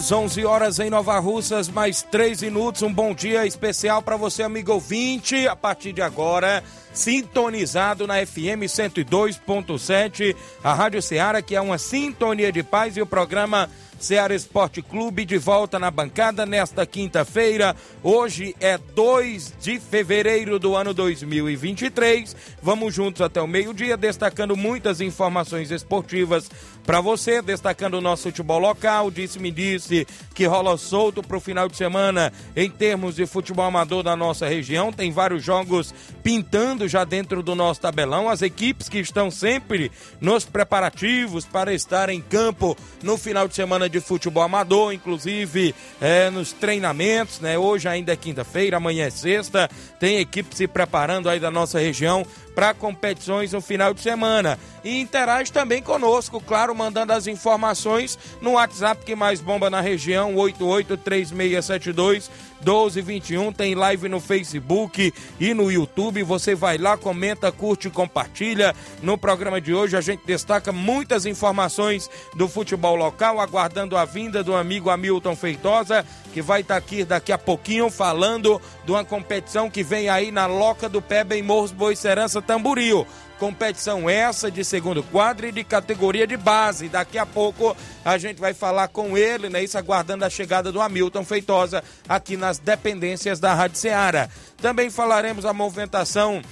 11 horas, 11 horas em Nova Russas, mais 3 minutos. Um bom dia especial para você, amigo ouvinte. A partir de agora, sintonizado na FM 102.7, a Rádio Ceará, que é uma sintonia de paz, e o programa Ceará Esporte Clube de volta na bancada nesta quinta-feira. Hoje é 2 de fevereiro do ano 2023. Vamos juntos até o meio-dia, destacando muitas informações esportivas para você, destacando o nosso futebol local. Disse-me disse que rola solto para o final de semana em termos de futebol amador da nossa região. Tem vários jogos pintando já dentro do nosso tabelão. As equipes que estão sempre nos preparativos para estar em campo no final de semana de futebol amador, inclusive é, nos treinamentos, né? Hoje ainda é quinta-feira, amanhã é sexta, tem equipe se preparando aí da nossa região para competições no final de semana. E interage também conosco, claro, mandando as informações no WhatsApp que mais bomba na região, 883672 1221. Tem live no Facebook e no YouTube. Você vai lá, comenta, curte e compartilha. No programa de hoje a gente destaca muitas informações do futebol local, aguardando a vinda do amigo Hamilton Feitosa, que vai estar aqui daqui a pouquinho falando de uma competição que vem aí na Loca do Peba em Morros Boicerança Tamboril. Competição essa de segundo quadro e de categoria de base. Daqui a pouco a gente vai falar com ele, né? Isso aguardando a chegada do Hamilton Feitosa aqui nas dependências da Rádio Ceará. Também falaremos a movimentação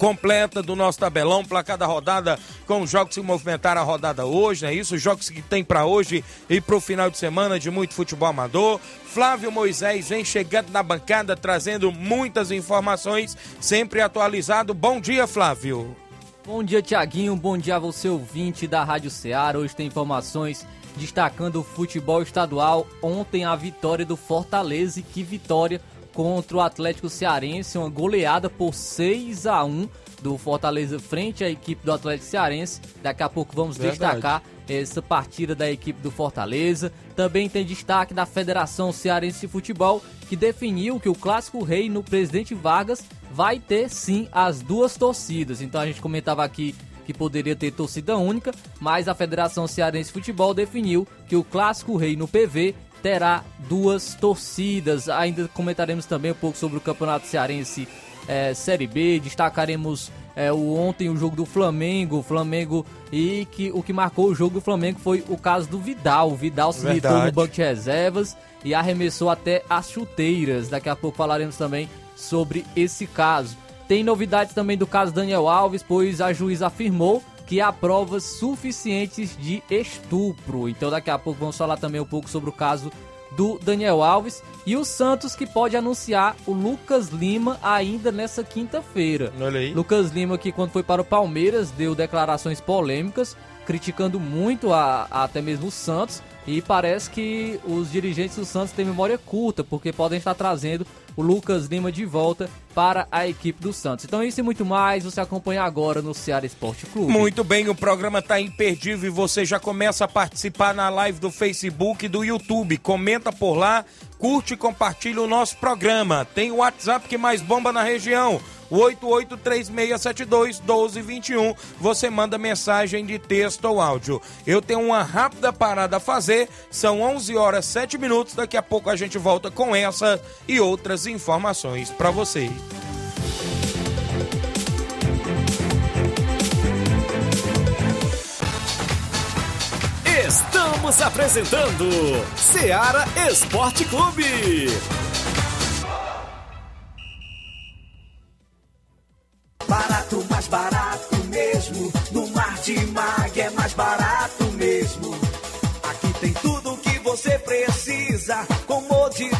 completa do nosso tabelão, placar da rodada com os jogos que movimentaram a rodada hoje, é isso? Os jogos que tem para hoje e para o final de semana de muito futebol amador. Flávio Moisés vem chegando na bancada trazendo muitas informações, sempre atualizado. Bom dia, Flávio. Bom dia, Tiaguinho. Bom dia a você, ouvinte da Rádio Ceará. Hoje tem informações destacando o futebol estadual. Ontem a vitória do Fortaleza, que vitória contra o Atlético Cearense, uma goleada por 6 a 1 do Fortaleza frente à equipe do Atlético Cearense. Daqui a pouco vamos Verdade. destacar essa partida da equipe do Fortaleza. Também tem destaque da Federação Cearense de Futebol, que definiu que o Clássico Rei no Presidente Vargas vai ter sim as duas torcidas. Então a gente comentava aqui que poderia ter torcida única, mas a Federação Cearense de Futebol definiu que o Clássico Rei no PV terá duas torcidas. Ainda comentaremos também um pouco sobre o Campeonato Cearense é, Série B, destacaremos é, o ontem o jogo do Flamengo, o Flamengo e que o que marcou o jogo do Flamengo foi o caso do Vidal. O Vidal se irritou no banco de reservas e arremessou até as chuteiras. Daqui a pouco falaremos também sobre esse caso. Tem novidades também do caso Daniel Alves, pois a juíza afirmou que há provas suficientes de estupro. Então daqui a pouco vamos falar também um pouco sobre o caso do Daniel Alves e o Santos que pode anunciar o Lucas Lima ainda nessa quinta-feira. Lucas Lima que quando foi para o Palmeiras deu declarações polêmicas criticando muito a, a até mesmo o Santos e parece que os dirigentes do Santos têm memória curta porque podem estar trazendo o Lucas Lima de volta para a equipe do Santos. Então isso e muito mais você acompanha agora no Ceará Esporte Clube. Muito bem, o programa está imperdível e você já começa a participar na live do Facebook e do YouTube. Comenta por lá, curte e compartilha o nosso programa. Tem o WhatsApp que mais bomba na região. 8836721221. Você manda mensagem de texto ou áudio. Eu tenho uma rápida parada a fazer. São 11 horas 7 minutos. Daqui a pouco a gente volta com essa e outras informações para você. Estamos apresentando Seara Esporte Clube. Barato, mais barato mesmo. No Mar de Mag é mais barato mesmo. Aqui tem tudo o que você precisa. Comodidade,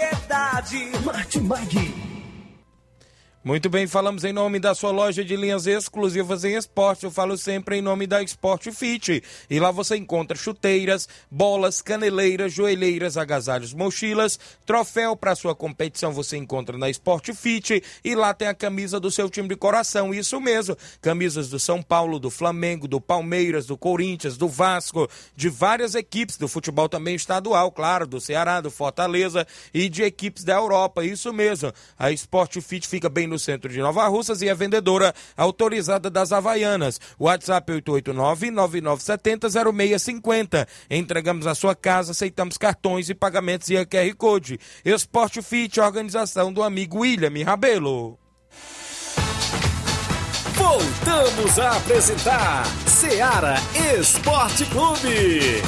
Martimag. Muito bem, falamos em nome da sua loja de linhas exclusivas em esporte. Eu falo sempre em nome da Sport Fit. E lá você encontra chuteiras, bolas, caneleiras, joelheiras, agasalhos, mochilas, troféu para sua competição você encontra na Sport Fit. E lá tem a camisa do seu time de coração. Isso mesmo, camisas do São Paulo, do Flamengo, do Palmeiras, do Corinthians, do Vasco, de várias equipes do futebol também estadual, claro, do Ceará, do Fortaleza e de equipes da Europa. Isso mesmo. A Sport Fit fica bem no centro de Nova Russas e é vendedora autorizada das Havaianas. WhatsApp 889-9970-0650. Entregamos a sua casa, aceitamos cartões e pagamentos e a QR Code. Esporte Fit, organização do amigo William Rabelo. Voltamos a apresentar Seara Esporte Clube.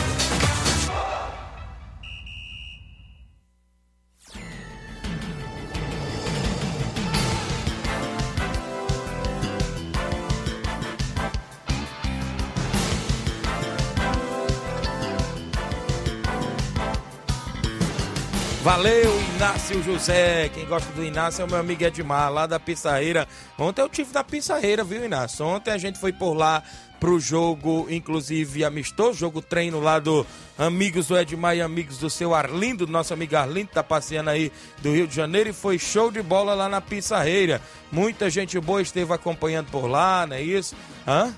Valeu, Inácio José. Quem gosta do Inácio é o meu amigo Edmar, lá da Pissarreira. Ontem eu tive da Pissarreira, viu, Inácio? Ontem a gente foi por lá pro jogo, inclusive amistoso, jogo treino lá do Amigos do Edmar e Amigos do seu Arlindo, nosso amigo Arlindo, tá passeando aí do Rio de Janeiro e foi show de bola lá na Pissarreira. Muita gente boa esteve acompanhando por lá, não é isso? Hã?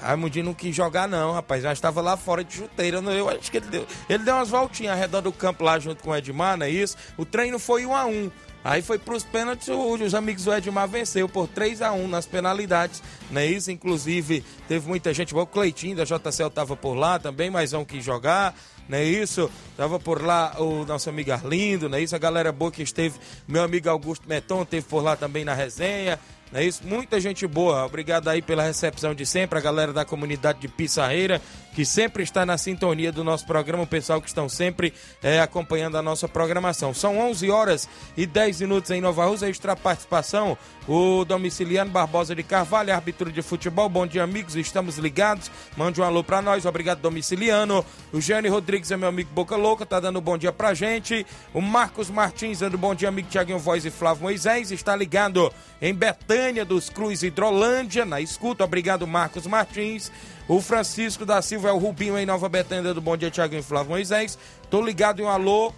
Raimundo não quis jogar, não, rapaz. Já estava lá fora de chuteira. Eu acho que ele deu. Ele deu umas voltinhas ao redor do campo lá junto com o Edmar, não é isso? O treino foi um a um. Aí foi para os pênaltis, os amigos do Edmar venceu por 3 a 1 nas penalidades, não é isso? Inclusive, teve muita gente, o Cleitinho da JCL estava por lá também, mas não quis jogar, não é isso? Tava por lá o nosso amigo Arlindo, não é isso? A galera boa que esteve, meu amigo Augusto Meton teve por lá também na resenha, é isso? Muita gente boa. Obrigado aí pela recepção de sempre, a galera da comunidade de Pissarreira, que sempre está na sintonia do nosso programa, o pessoal que estão sempre é, acompanhando a nossa programação. São 11 horas e 10 minutos em Nova Rússia, extra participação, o domiciliano Barbosa de Carvalho, árbitro de futebol. Bom dia, amigos, estamos ligados. Mande um alô para nós, obrigado, domiciliano. O Jane Rodrigues é meu amigo Boca Louca, tá dando bom dia pra gente. O Marcos Martins dando bom dia, amigo Tiaguinho Voz e Flávio Moisés, está ligado em Betânia dos Cruz Hidrolândia, na escuta. Obrigado, Marcos Martins. O Francisco da Silva é o Rubinho em Nova Betânia do Bom Dia Tiaguinho e Flávio Moisés. Tô ligado em um alô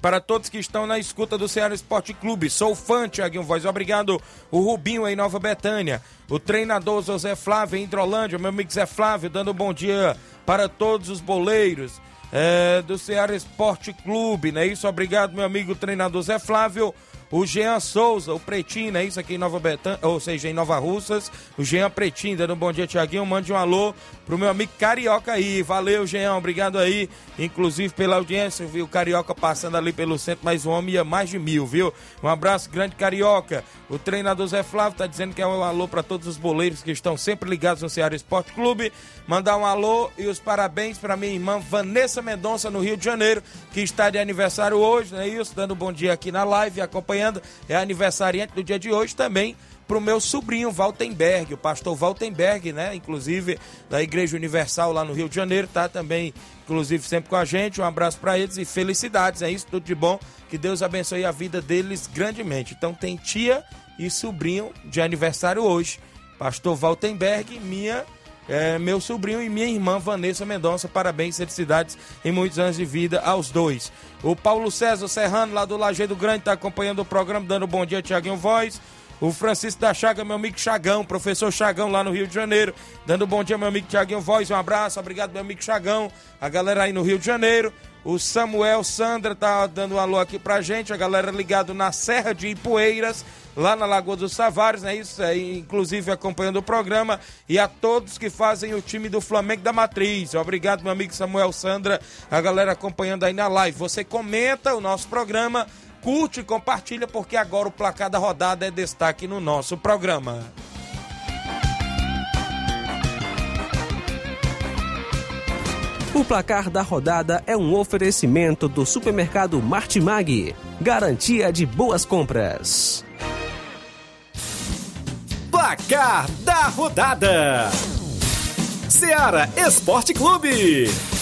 para todos que estão na escuta do Ceará Esporte Clube. Sou fã, Tiaguinho Voz. Obrigado. O Rubinho em Nova Betânia. O treinador José Flávio em Hidrolândia. Meu amigo Zé Flávio dando bom dia para todos os boleiros é, do Ceará Esporte Clube. É isso? Obrigado, meu amigo treinador Zé Flávio. O Jean Souza, o Pretinho, né? Isso aqui em Nova Betânia, ou seja, em Nova Russas. O Jean Pretinho, dando um bom dia, Tiaguinho. Mande um alô pro meu amigo Carioca aí. Valeu, Jean, obrigado aí. Inclusive pela audiência, viu? Carioca passando ali pelo centro, mas o homem ia mais de mil, viu? Um abraço grande, Carioca. O treinador Zé Flávio tá dizendo que é um alô para todos os boleiros que estão sempre ligados no Ceará Esporte Clube. Mandar um alô e os parabéns para minha irmã Vanessa Mendonça, no Rio de Janeiro, que está de aniversário hoje, não é isso? Dando um bom dia aqui na live, acompanhando. É aniversariante do dia de hoje também para o meu sobrinho Valtenberg, o pastor Valtenberg, né? Inclusive da Igreja Universal lá no Rio de Janeiro, tá também, inclusive, sempre com a gente. Um abraço para eles e felicidades, é isso, tudo de bom. Que Deus abençoe a vida deles grandemente. Então tem tia e sobrinho de aniversário hoje. Pastor Valtenberg, minha é, meu sobrinho e minha irmã Vanessa Mendonça. Parabéns, felicidades e muitos anos de vida aos dois. O Paulo César Serrano, lá do Lajeado Grande, está acompanhando o programa, dando bom dia, Tiaguinho Voz. O Francisco da Chaga, meu amigo Chagão, professor Chagão lá no Rio de Janeiro. Dando bom dia, meu amigo Tiaguinho Voz. Um abraço, obrigado, meu amigo Chagão. A galera aí no Rio de Janeiro. O Samuel Sandra tá dando um alô aqui pra gente. A galera ligado na Serra de Ipueiras, lá na Lagoa dos Savares, né? Isso aí, inclusive acompanhando o programa. E a todos que fazem o time do Flamengo da Matriz. Obrigado, meu amigo Samuel Sandra. A galera acompanhando aí na live. Você comenta o nosso programa curte e compartilha, porque agora o placar da rodada é destaque no nosso programa. O placar da rodada é um oferecimento do supermercado Martimag. Garantia de boas compras. Placar da rodada: Seara Esporte Clube.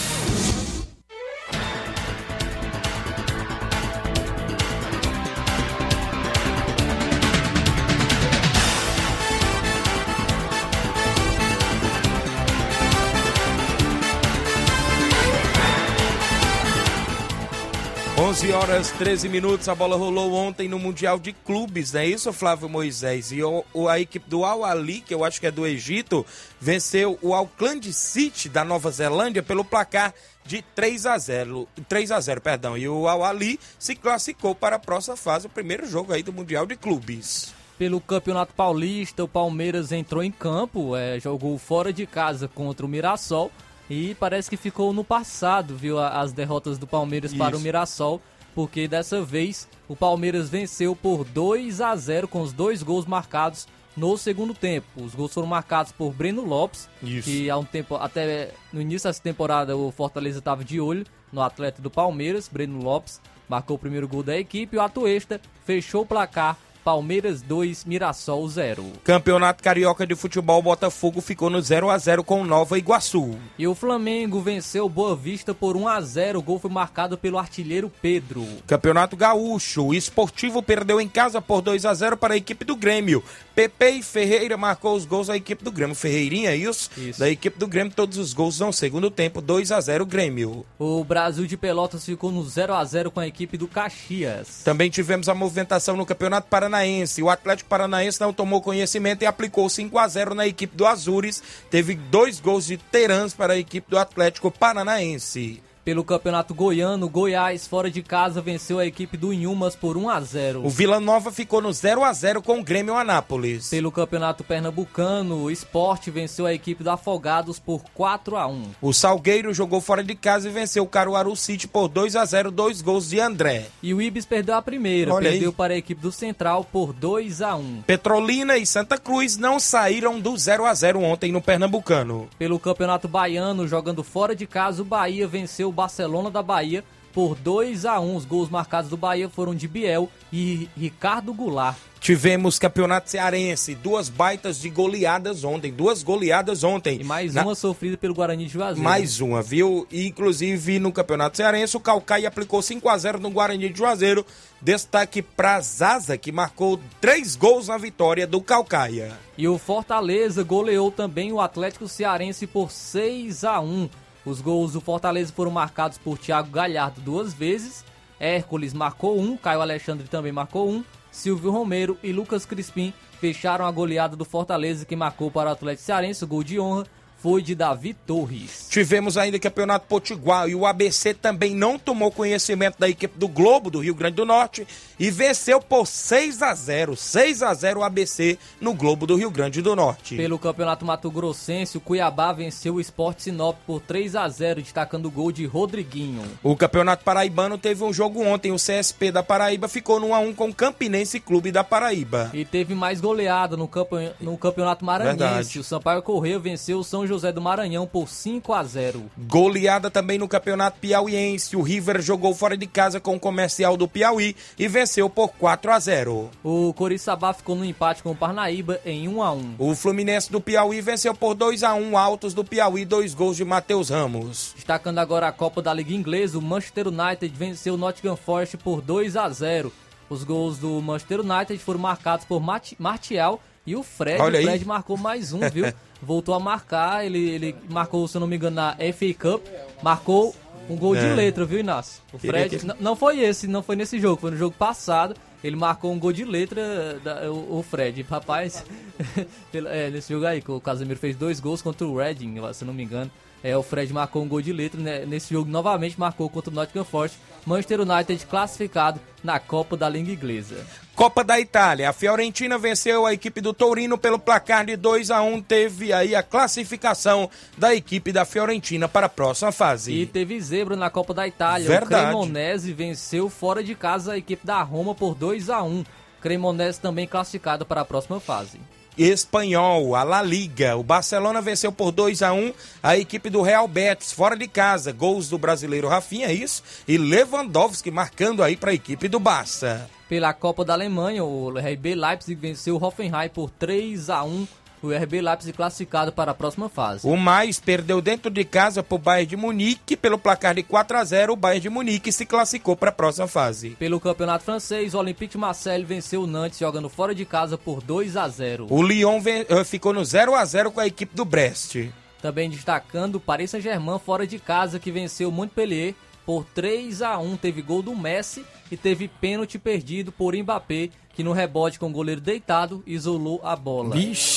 11 horas 13 minutos, a bola rolou ontem no Mundial de Clubes, não é isso, Flávio Moisés? E o, a equipe do Al Ali, que eu acho que é do Egito, venceu o Auckland City da Nova Zelândia pelo placar de 3 a 0, 3 a 0, perdão. E o Al Ali se classificou para a próxima fase, o primeiro jogo aí do Mundial de Clubes. Pelo Campeonato Paulista, o Palmeiras entrou em campo, é, jogou fora de casa contra o Mirassol e parece que ficou no passado, viu, as derrotas do Palmeiras Isso. para o Mirassol, porque dessa vez o Palmeiras venceu por 2 a 0 com os dois gols marcados no segundo tempo. Os gols foram marcados por Breno Lopes, Isso. que há um tempo, até no início dessa temporada, o Fortaleza estava de olho no atleta do Palmeiras, Breno Lopes, marcou o primeiro gol da equipe o Atuesta fechou o placar Palmeiras 2, Mirassol 0. Campeonato Carioca de Futebol Botafogo ficou no 0 a 0 com Nova Iguaçu. E o Flamengo venceu Boa Vista por 1 a 0. O gol foi marcado pelo artilheiro Pedro. Campeonato Gaúcho, o Esportivo perdeu em casa por 2 a 0 para a equipe do Grêmio. Pepe e Ferreira marcou os gols da equipe do Grêmio. Ferreirinha, é isso? isso. Da equipe do Grêmio, todos os gols no segundo tempo, 2 a 0 Grêmio. O Brasil de Pelotas ficou no 0 a 0 com a equipe do Caxias. Também tivemos a movimentação no Campeonato Paranaense Paranaense. O Atlético Paranaense não tomou conhecimento e aplicou 5 a 0 na equipe do Azures. Teve dois gols de Terãs para a equipe do Atlético Paranaense. Pelo Campeonato Goiano, Goiás, fora de casa, venceu a equipe do Inhumas por 1 a 0. O Vila Nova ficou no 0 a 0 com o Grêmio Anápolis. Pelo Campeonato Pernambucano, o Esporte venceu a equipe do Afogados por 4 a 1. O Salgueiro jogou fora de casa e venceu o Caruaru City por 2 a 0, dois gols de André. E o Ibis perdeu a primeira, Olha perdeu aí. para a equipe do Central por 2 a 1. Petrolina e Santa Cruz não saíram do 0 a 0 ontem no Pernambucano. Pelo Campeonato Baiano, jogando fora de casa, o Bahia venceu Barcelona da Bahia por 2 a 1 Os gols marcados do Bahia foram de Biel e Ricardo Goulart. Tivemos campeonato cearense, duas baitas de goleadas ontem, duas goleadas ontem. E mais Na... uma sofrida pelo Guarani de Juazeiro. Mais uma, viu? E, inclusive no campeonato cearense, o Calcaia aplicou 5 a 0 no Guarani de Juazeiro. Destaque para Zaza, que marcou três gols na vitória do Calcaia. E o Fortaleza goleou também o Atlético Cearense por 6 a 1 os gols do Fortaleza foram marcados por Thiago Galhardo duas vezes, Hércules marcou um, Caio Alexandre também marcou um, Silvio Romero e Lucas Crispim fecharam a goleada do Fortaleza que marcou para o Atlético Cearense o gol de honra foi de Davi Torres. Tivemos ainda Campeonato Potiguar e o ABC também não tomou conhecimento da equipe do Globo do Rio Grande do Norte e venceu por 6 a 0, 6 a 0 o ABC no Globo do Rio Grande do Norte. Pelo Campeonato Mato Grossense, o Cuiabá venceu o Sport Sinop por 3 a 0, destacando o gol de Rodriguinho. O Campeonato Paraibano teve um jogo ontem, o CSP da Paraíba ficou no 1 a 1 com o Campinense Clube da Paraíba. E teve mais goleada no, campo, no Campeonato Maranhense. Verdade. O Sampaio Correia venceu o São José José do Maranhão por 5 a 0. Goleada também no Campeonato Piauiense. O River jogou fora de casa com o Comercial do Piauí e venceu por 4 a 0. O Coriçaba ficou no empate com o Parnaíba em 1 a 1. O Fluminense do Piauí venceu por 2 a 1 Altos do Piauí, dois gols de Matheus Ramos. Destacando agora a Copa da Liga Inglesa, o Manchester United venceu o Nottingham Forest por 2 a 0. Os gols do Manchester United foram marcados por Martial e o Fred. O Fred marcou mais um, viu? voltou a marcar, ele, ele marcou, se eu não me engano, na FA Cup, marcou um gol é. de letra, viu, Inácio? O Fred, não foi esse, não foi nesse jogo, foi no jogo passado, ele marcou um gol de letra, da, o, o, Fred. Rapaz, é, nesse jogo aí, o Casemiro fez dois gols contra o Reading, se não me engano. É, o Fred marcou um gol de letra, né? nesse jogo novamente marcou contra o Nottingham Forest. Manchester United classificado na Copa da Língua Inglesa. Copa da Itália. A Fiorentina venceu a equipe do Torino pelo placar de 2 a 1 Teve aí a classificação da equipe da Fiorentina para a próxima fase. E teve zebra na Copa da Itália. Verdade. O Cremonese venceu fora de casa a equipe da Roma por 2 a 1 Cremonese também classificado para a próxima fase espanhol, a La Liga. O Barcelona venceu por 2 a 1 a equipe do Real Betis, fora de casa. Gols do brasileiro Rafinha, é isso, e Lewandowski marcando aí para a equipe do Barça. Pela Copa da Alemanha, o RB Leipzig venceu o Hoffenheim por 3 a 1 o RB Leipzig classificado para a próxima fase. O Mais perdeu dentro de casa para o Bayern de Munique pelo placar de 4 a 0. O Bayern de Munique se classificou para a próxima fase. Pelo Campeonato Francês, o Olympique de Marseille venceu o Nantes jogando fora de casa por 2 a 0. O Lyon eh, ficou no 0 a 0 com a equipe do Brest. Também destacando o Paris Saint-Germain fora de casa que venceu o Montpellier por 3 a 1. Teve gol do Messi e teve pênalti perdido por Mbappé, que no rebote com o goleiro deitado isolou a bola. Vixe.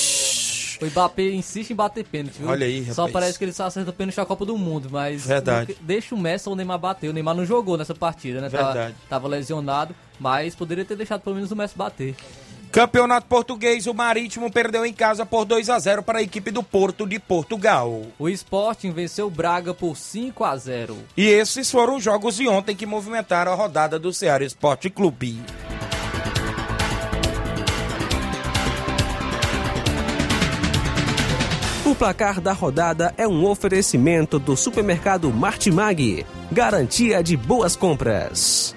O Mbappé insiste em bater pênalti, viu? Olha aí, rapaz. Só parece que ele só acerta pênalti na Copa do Mundo, mas... Verdade. Deixa o Messi ou o Neymar bater. O Neymar não jogou nessa partida, né? Verdade. Tava, tava lesionado, mas poderia ter deixado pelo menos o Messi bater. Campeonato Português, o Marítimo perdeu em casa por 2 a 0 para a equipe do Porto de Portugal. O Sporting venceu o Braga por 5 a 0. E esses foram os jogos de ontem que movimentaram a rodada do Ceará Esporte Clube. O placar da rodada é um oferecimento do supermercado Martimag. Garantia de boas compras.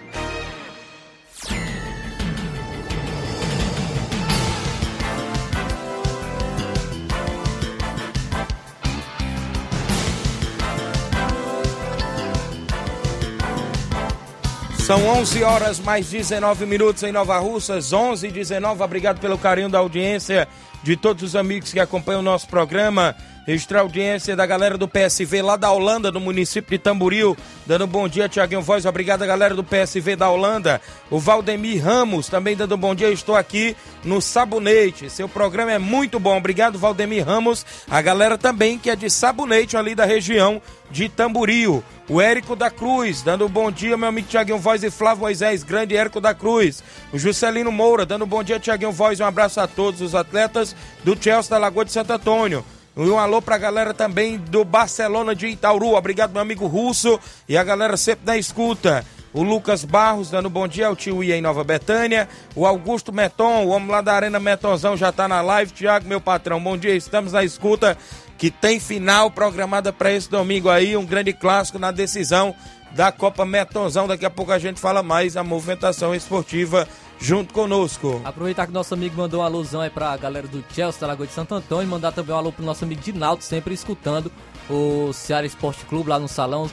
São 11 horas mais 19 minutos em Nova Russas, 11 e 19. Obrigado pelo carinho da audiência de todos os amigos que acompanham o nosso programa. Registrar a audiência da galera do PSV lá da Holanda, no município de Tamboril. Dando um bom dia, Tiaguinho Voz. Obrigado, galera do PSV da Holanda. O Valdemir Ramos também dando um bom dia. estou aqui no Sabonete. Seu programa é muito bom. Obrigado, Valdemir Ramos. A galera também que é de Sabonete, ali da região de Tamboril. O Érico da Cruz, dando um bom dia, meu amigo Tiaguinho Voz e Flávio Moisés, grande Érico da Cruz. O Juscelino Moura, dando um bom dia, Tiaguinho Voz. Um abraço a todos os atletas do Chelsea da Lagoa de Santo Antônio. E um alô pra galera também do Barcelona de Itauru. Obrigado, meu amigo Russo. E a galera sempre na escuta. O Lucas Barros dando bom dia ao tio Ia em Nova Betânia. O Augusto Meton, o homem lá da Arena Metonzão já tá na live. Tiago, meu patrão, bom dia. Estamos na escuta que tem final programada para esse domingo aí. Um grande clássico na decisão da Copa Metonzão. Daqui a pouco a gente fala mais a movimentação esportiva junto conosco. Aproveitar que nosso amigo mandou uma alusão aí pra galera do Chelsea, da Lagoa de Santo Antônio, e mandar também um alô pro nosso amigo Dinaldo, sempre escutando o Ceará Esporte Clube lá no salão.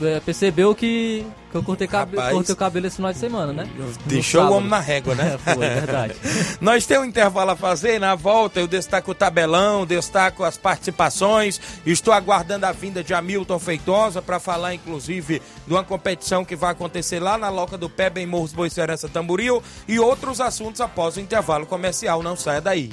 É, percebeu que que eu cortei, Rapaz, cortei o cabelo esse final de semana, né? Deixou o homem na régua, né? Foi, verdade. Nós temos um intervalo a fazer, na volta eu destaco o tabelão, destaco as participações, estou aguardando a vinda de Hamilton Feitosa para falar, inclusive, de uma competição que vai acontecer lá na Loca do Pé, em Morros Boicerança Tamboril, e outros assuntos após o intervalo comercial. Não saia daí.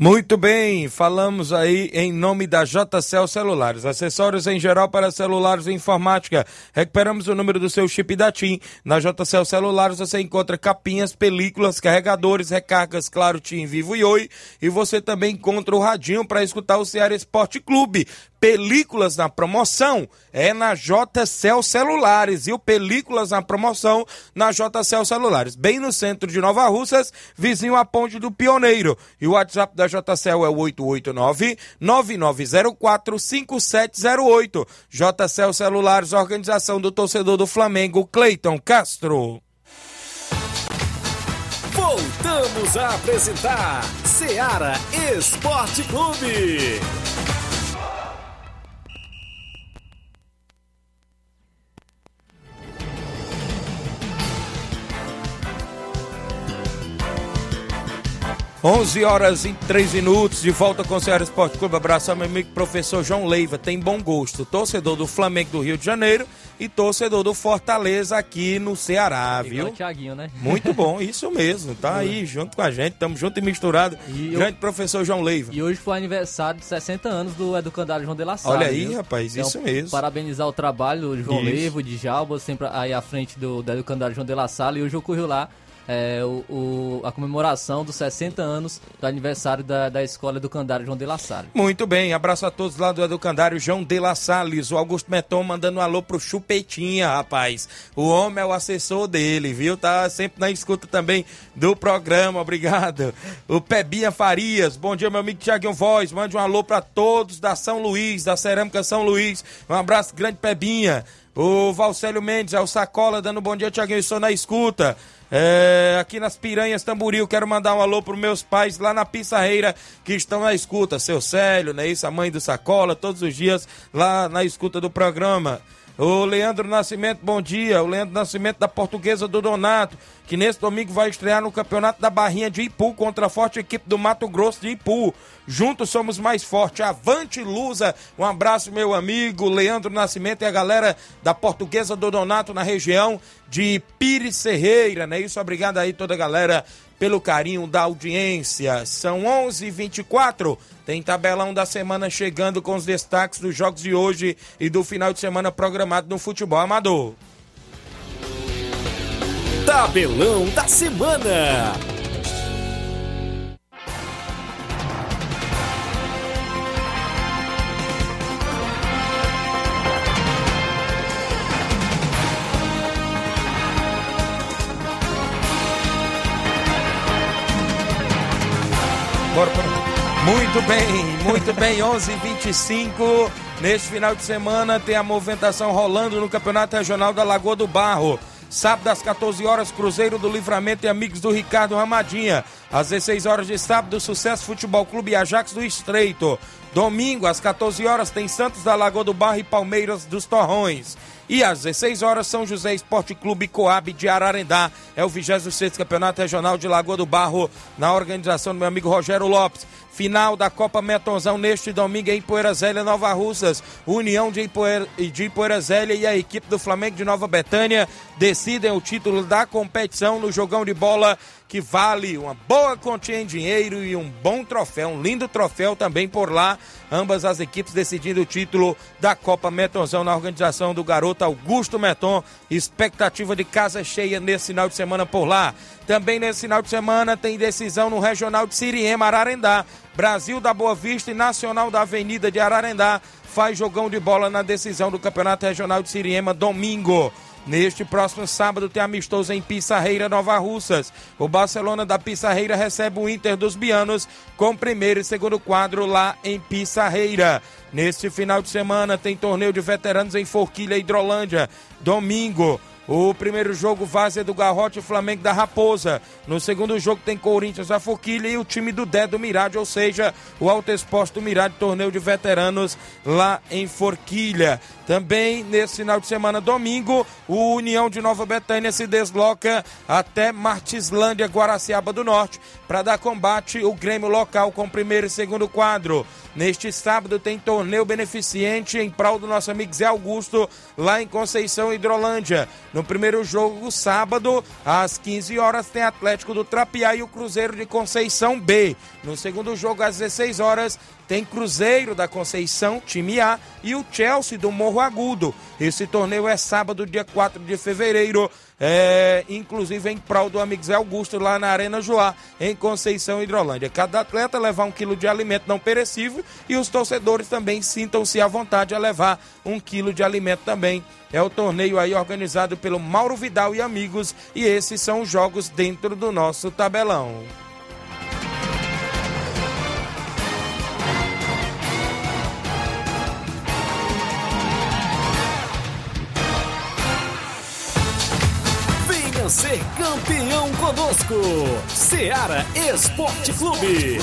Muito bem, falamos aí em nome da JCL Celulares, acessórios em geral para celulares e informática. Recuperamos o número do seu chip da TIM. Na JCL Celulares você encontra capinhas, películas, carregadores, recargas, claro, TIM, Vivo e Oi. E você também encontra o radinho para escutar o Ceará Esporte Clube películas na promoção é na JCL Celulares, e o Películas na promoção na JCL Celulares, bem no centro de Nova Russas, vizinho à Ponte do Pioneiro. E o WhatsApp da JCL é o 889-9904-5708. JCL Celulares, organização do torcedor do Flamengo, Cleiton Castro. Voltamos a apresentar Seara Esporte Clube. 11 horas e 3 minutos, de volta com o Ceará Esporte Clube. Abraço ao meu amigo professor João Leiva, tem bom gosto. Torcedor do Flamengo do Rio de Janeiro e torcedor do Fortaleza aqui no Ceará, viu? Igual Thiaguinho, né? Muito bom, isso mesmo. Tá aí junto com a gente, estamos junto e misturado. E Grande eu- professor João Leiva. E hoje foi aniversário de 60 anos do educandário João de La Salle. Olha aí, viu? rapaz, Então, isso mesmo. Parabenizar o trabalho do João Isso. Leivo, de Jalba, sempre aí à frente do, do educandário João de La Salle. E hoje ocorreu lá é, o, o- a comemoração dos 60 anos do aniversário da, da escola educandário João de La Salle. Muito bem, abraço a todos lá do Educandário João de La Salles, o Augusto Meton mandando um alô pro Chupetinha, rapaz. O homem é o assessor dele, viu? Tá sempre na escuta também do programa, obrigado. O Pebinha Farias, bom dia, meu amigo Tiaguinho Voz, mande um alô pra todos da São Luís, da Cerâmica São Luís. Um abraço grande, Pebinha. O Valcélio Mendes, é o Sacola, dando um bom dia, Tiaguinho, estou na escuta. É, aqui nas Piranhas Tamboril, quero mandar um alô pros meus pais lá na Pissarreira que estão na escuta. Seu Célio, né? Isso, a mãe do Sacola, todos os dias lá na escuta do programa. O Leandro Nascimento, bom dia. O Leandro Nascimento da Portuguesa do Donato, que nesse domingo vai estrear no Campeonato da Barrinha de Ipu contra a forte equipe do Mato Grosso de Ipu. Juntos somos mais fortes. Avante Lusa. Um abraço, meu amigo Leandro Nascimento e a galera da Portuguesa do Donato na região de Pires Serreira, né? Isso, obrigado aí toda a galera pelo carinho da audiência. São 11:24. Tem tabelão da semana chegando com os destaques dos jogos de hoje e do final de semana programado no futebol amador. Tabelão da semana. Muito bem, muito bem, 11 h 25 Neste final de semana tem a movimentação rolando no Campeonato Regional da Lagoa do Barro. Sábado às 14 horas, Cruzeiro do Livramento e amigos do Ricardo Ramadinha. Às 16 horas de sábado, Sucesso Futebol Clube e Ajax do Estreito. Domingo, às 14 horas, tem Santos da Lagoa do Barro e Palmeiras dos Torrões. E às 16 horas, São José Esporte Clube Coab de Ararendá. É o 26 Campeonato Regional de Lagoa do Barro, na organização do meu amigo Rogério Lopes. Final da Copa Metonzão neste domingo em Poeira Zélia, Nova Russas. União de Ipoeira, de e a equipe do Flamengo de Nova Betânia decidem o título da competição no jogão de bola que vale uma boa quantia em dinheiro e um bom troféu, um lindo troféu também por lá. Ambas as equipes decidindo o título da Copa Metonzão na organização do garoto Augusto Meton. Expectativa de casa cheia nesse final de semana por lá. Também nesse final de semana tem decisão no Regional de Siriema, Ararendá. Brasil da Boa Vista e Nacional da Avenida de Ararendá faz jogão de bola na decisão do Campeonato Regional de Siriema domingo. Neste próximo sábado tem amistoso em Pissarreira, Nova Russas. O Barcelona da Pissarreira recebe o Inter dos Bianos com primeiro e segundo quadro lá em Pissarreira. Neste final de semana tem torneio de veteranos em Forquilha, Hidrolândia. Domingo, o primeiro jogo, Várzea do Garrote e Flamengo da Raposa. No segundo jogo tem Corinthians da Forquilha e o time do Dé do Mirade, ou seja, o Alto Exposto do Mirade, torneio de veteranos lá em Forquilha. Também nesse final de semana, domingo, o União de Nova Betânia se desloca até Martislândia, Guaraciaba do Norte, para dar combate o Grêmio local com primeiro e segundo quadro. Neste sábado tem torneio beneficente em prol do nosso amigo Zé Augusto, lá em Conceição, Hidrolândia. No primeiro jogo, sábado, às 15 horas, tem Atlético do Trapiá e o Cruzeiro de Conceição B. No segundo jogo, às 16 horas, tem Cruzeiro da Conceição, time A, e o Chelsea do Morro Agudo. Esse torneio é sábado, dia 4 de fevereiro, é, inclusive em prol do amigo Zé Augusto, lá na Arena Joá, em Conceição Hidrolândia. Cada atleta levar um quilo de alimento não perecível e os torcedores também sintam-se à vontade a levar um quilo de alimento também. É o torneio aí organizado pelo Mauro Vidal e amigos, e esses são os jogos dentro do nosso tabelão. Ser campeão conosco. Seara Esporte Clube.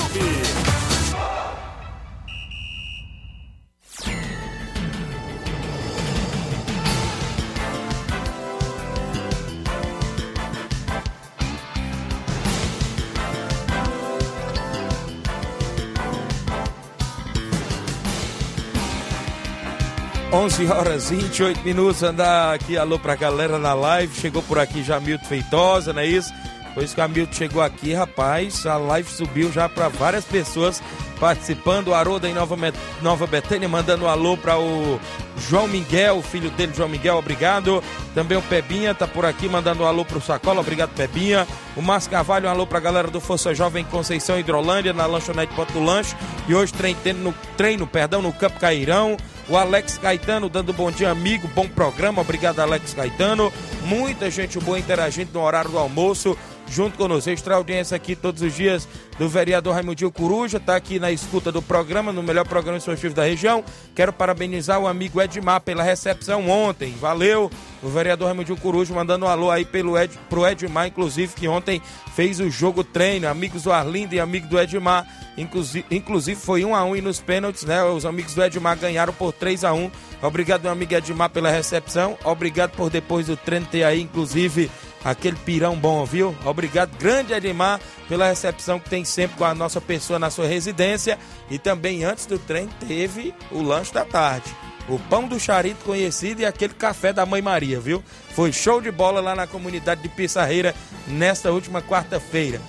11 horas 28 minutos, andar aqui, alô pra galera na live, chegou por aqui já Milton Feitosa, não é isso? Pois que a Milton chegou aqui, rapaz, a live subiu já para várias pessoas participando, o Aroda em Nova, Nova Betânia, mandando um alô para o João Miguel, filho dele, João Miguel, obrigado. Também o Pebinha tá por aqui, mandando um alô pro Sacola, obrigado Pebinha. O Márcio Carvalho, um alô pra galera do Força Jovem Conceição Hidrolândia, na lanchonete Ponto Lanche. E hoje treino, no, treino, perdão, no Campo Cairão. O Alex Caetano dando bom dia, amigo. Bom programa. Obrigado, Alex Caetano. Muita gente boa interagindo no horário do almoço junto conosco. Extra audiência aqui todos os dias do vereador Raimundinho Coruja, está aqui na escuta do programa, no melhor programa esportivo da região. Quero parabenizar o amigo Edmar pela recepção ontem. Valeu, o vereador Raimundinho Coruja mandando um alô aí pelo Ed, pro Edmar, inclusive, que ontem fez o jogo treino. Amigos do Arlindo e amigo do Edmar. Inclusive, inclusive foi 1 um a 1 um e nos pênaltis, né? Os amigos do Edmar ganharam por 3 a 1 Obrigado, meu amigo Edmar, pela recepção. Obrigado por depois do treino ter aí, inclusive, aquele pirão bom, viu? Obrigado, grande Edmar, pela recepção que tem sempre com a nossa pessoa na sua residência. E também antes do treino teve o lanche da tarde. O pão do charito conhecido e aquele café da Mãe Maria, viu? Foi show de bola lá na comunidade de Pissarreira nesta última quarta-feira.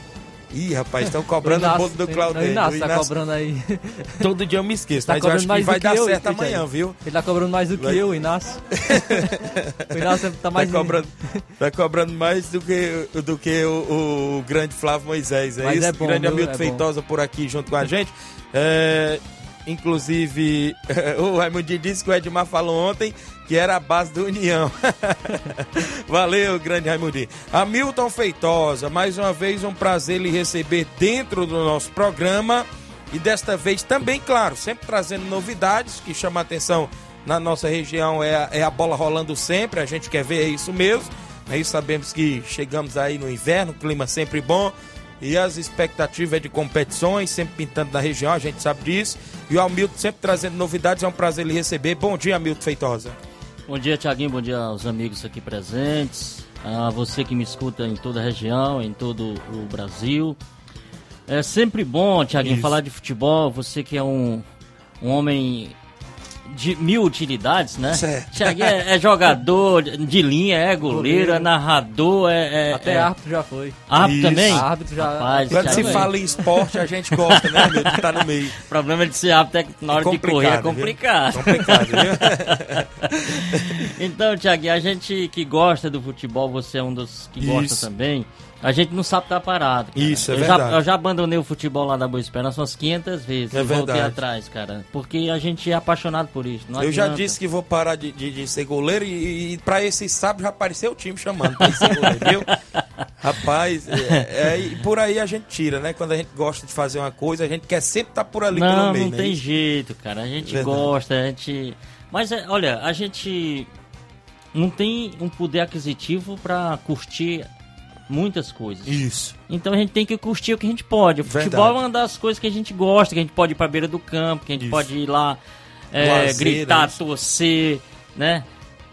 Ih, rapaz, estão cobrando o, Inácio, o bolo do Claudio. O Inácio, tá cobrando aí. Todo dia eu me esqueço, tá mas eu acho que vai dar eu, certo amanhã, viu? Ele tá cobrando mais do que vai. eu, Inácio. o Inácio tá mais... Tá cobrando, tá cobrando mais do que, do que o, o grande Flávio Moisés, é mas isso? É bom, grande amigo é Feitosa por aqui junto com a gente. É, inclusive, o Raimundinho disse que o Edmar falou ontem que era a base do União. Valeu, grande Raimundinho. Hamilton Feitosa, mais uma vez um prazer lhe receber dentro do nosso programa. E desta vez também, claro, sempre trazendo novidades que chamam a atenção na nossa região é a, é a bola rolando sempre, a gente quer ver isso mesmo. Aí sabemos que chegamos aí no inverno, clima sempre bom. E as expectativas é de competições, sempre pintando na região, a gente sabe disso. E o Hamilton sempre trazendo novidades, é um prazer lhe receber. Bom dia, Hamilton Feitosa. Bom dia, Tiaguinho. Bom dia aos amigos aqui presentes. A você que me escuta em toda a região, em todo o Brasil. É sempre bom, Tiaguinho, falar de futebol. Você que é um, um homem de mil utilidades, né? Certo. É, é, jogador de linha, é goleiro, goleiro. é narrador, é. é Até é... árbitro já foi. Árbitro Isso. também? Árbitro já. Rapaz, Quando se fala em esporte, a gente gosta, né, meu? Que tá no meio. O problema de ser árbitro é que na hora de correr é complicado. Viu? Complicado, viu? então, Tiago, a gente que gosta do futebol, você é um dos que Isso. gosta também. A gente não sabe estar parado. Cara. Isso, é eu verdade. Já, eu já abandonei o futebol lá da Boa Esperança umas 500 vezes. É verdade. voltei atrás, cara. Porque a gente é apaixonado por isso. eu já disse que vou parar de, de, de ser goleiro e, e para esse sábado já apareceu o time chamando pra ser goleiro, viu? Rapaz, é, é, e por aí a gente tira, né? Quando a gente gosta de fazer uma coisa, a gente quer sempre estar tá por ali não, pelo meio. Não, não tem jeito, cara. A gente verdade. gosta, a gente... Mas, é, olha, a gente não tem um poder aquisitivo para curtir muitas coisas. Isso. Então a gente tem que curtir o que a gente pode. O futebol Verdade. é uma das coisas que a gente gosta, que a gente pode ir pra beira do campo, que a gente Isso. pode ir lá é, gritar, isso. torcer, né?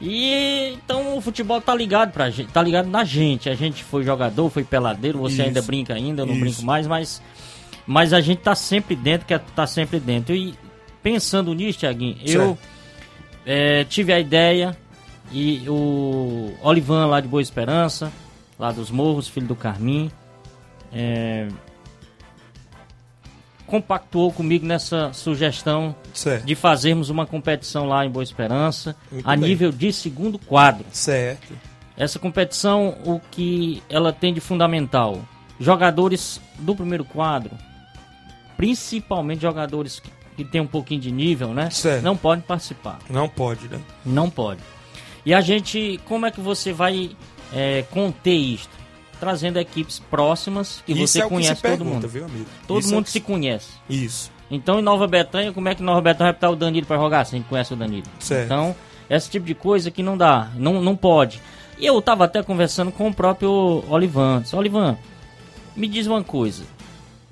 E então o futebol tá ligado pra gente, tá ligado na gente. A gente foi jogador, foi peladeiro, você Isso. ainda brinca ainda, eu não brinco mais, mas mas a gente tá sempre dentro, quer tá sempre dentro. E pensando nisso, Tiaguinho, eu é, tive a ideia E o Olivan lá de Boa Esperança, lá dos Morros, filho do Carmim, é, compactuou comigo nessa sugestão Certo. de fazermos uma competição lá em Boa Esperança, Muito a bem. nível de segundo quadro. Certo. Essa competição, o que ela tem de fundamental? Jogadores do primeiro quadro, principalmente jogadores que, que têm um pouquinho de nível, né? Certo. Não podem participar. Não pode, né? Não pode. E a gente, como é que você vai é, conter isto? Trazendo equipes próximas que Isso você é que conhece se todo pergunta, mundo. viu, amigo? Todo Isso é mundo que se conhece. Isso. Então, em Nova Betânia, como é que Nova Betânia vai botar o Danilo pra jogar se a gente conhece o Danilo? Certo. Então, esse tipo de coisa que não dá, não, não pode. E eu tava até conversando com o próprio Olivan. Disse, Olivan, me diz uma coisa.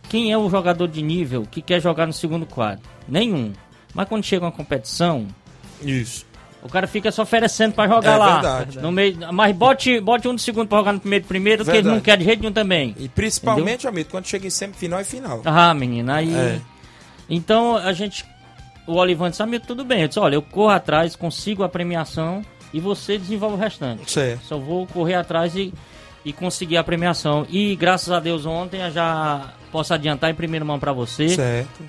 Quem é o jogador de nível que quer jogar no segundo quadro? Nenhum. Mas quando chega uma competição, Isso. O cara fica se oferecendo pra jogar É lá. verdade. No meio, mas bote, bote um de segundo pra jogar no primeiro primeiro, que ele não quer de jeito nenhum também. E principalmente, amigo, quando chega em semifinal e final. Ah, menina, aí. É. Então a gente. O Olivan disse, amigo, tudo bem. Eu disse, olha, eu corro atrás, consigo a premiação e você desenvolve o restante. Certo. Só vou correr atrás e, e conseguir a premiação. E graças a Deus ontem eu já posso adiantar em primeira mão pra você. Certo.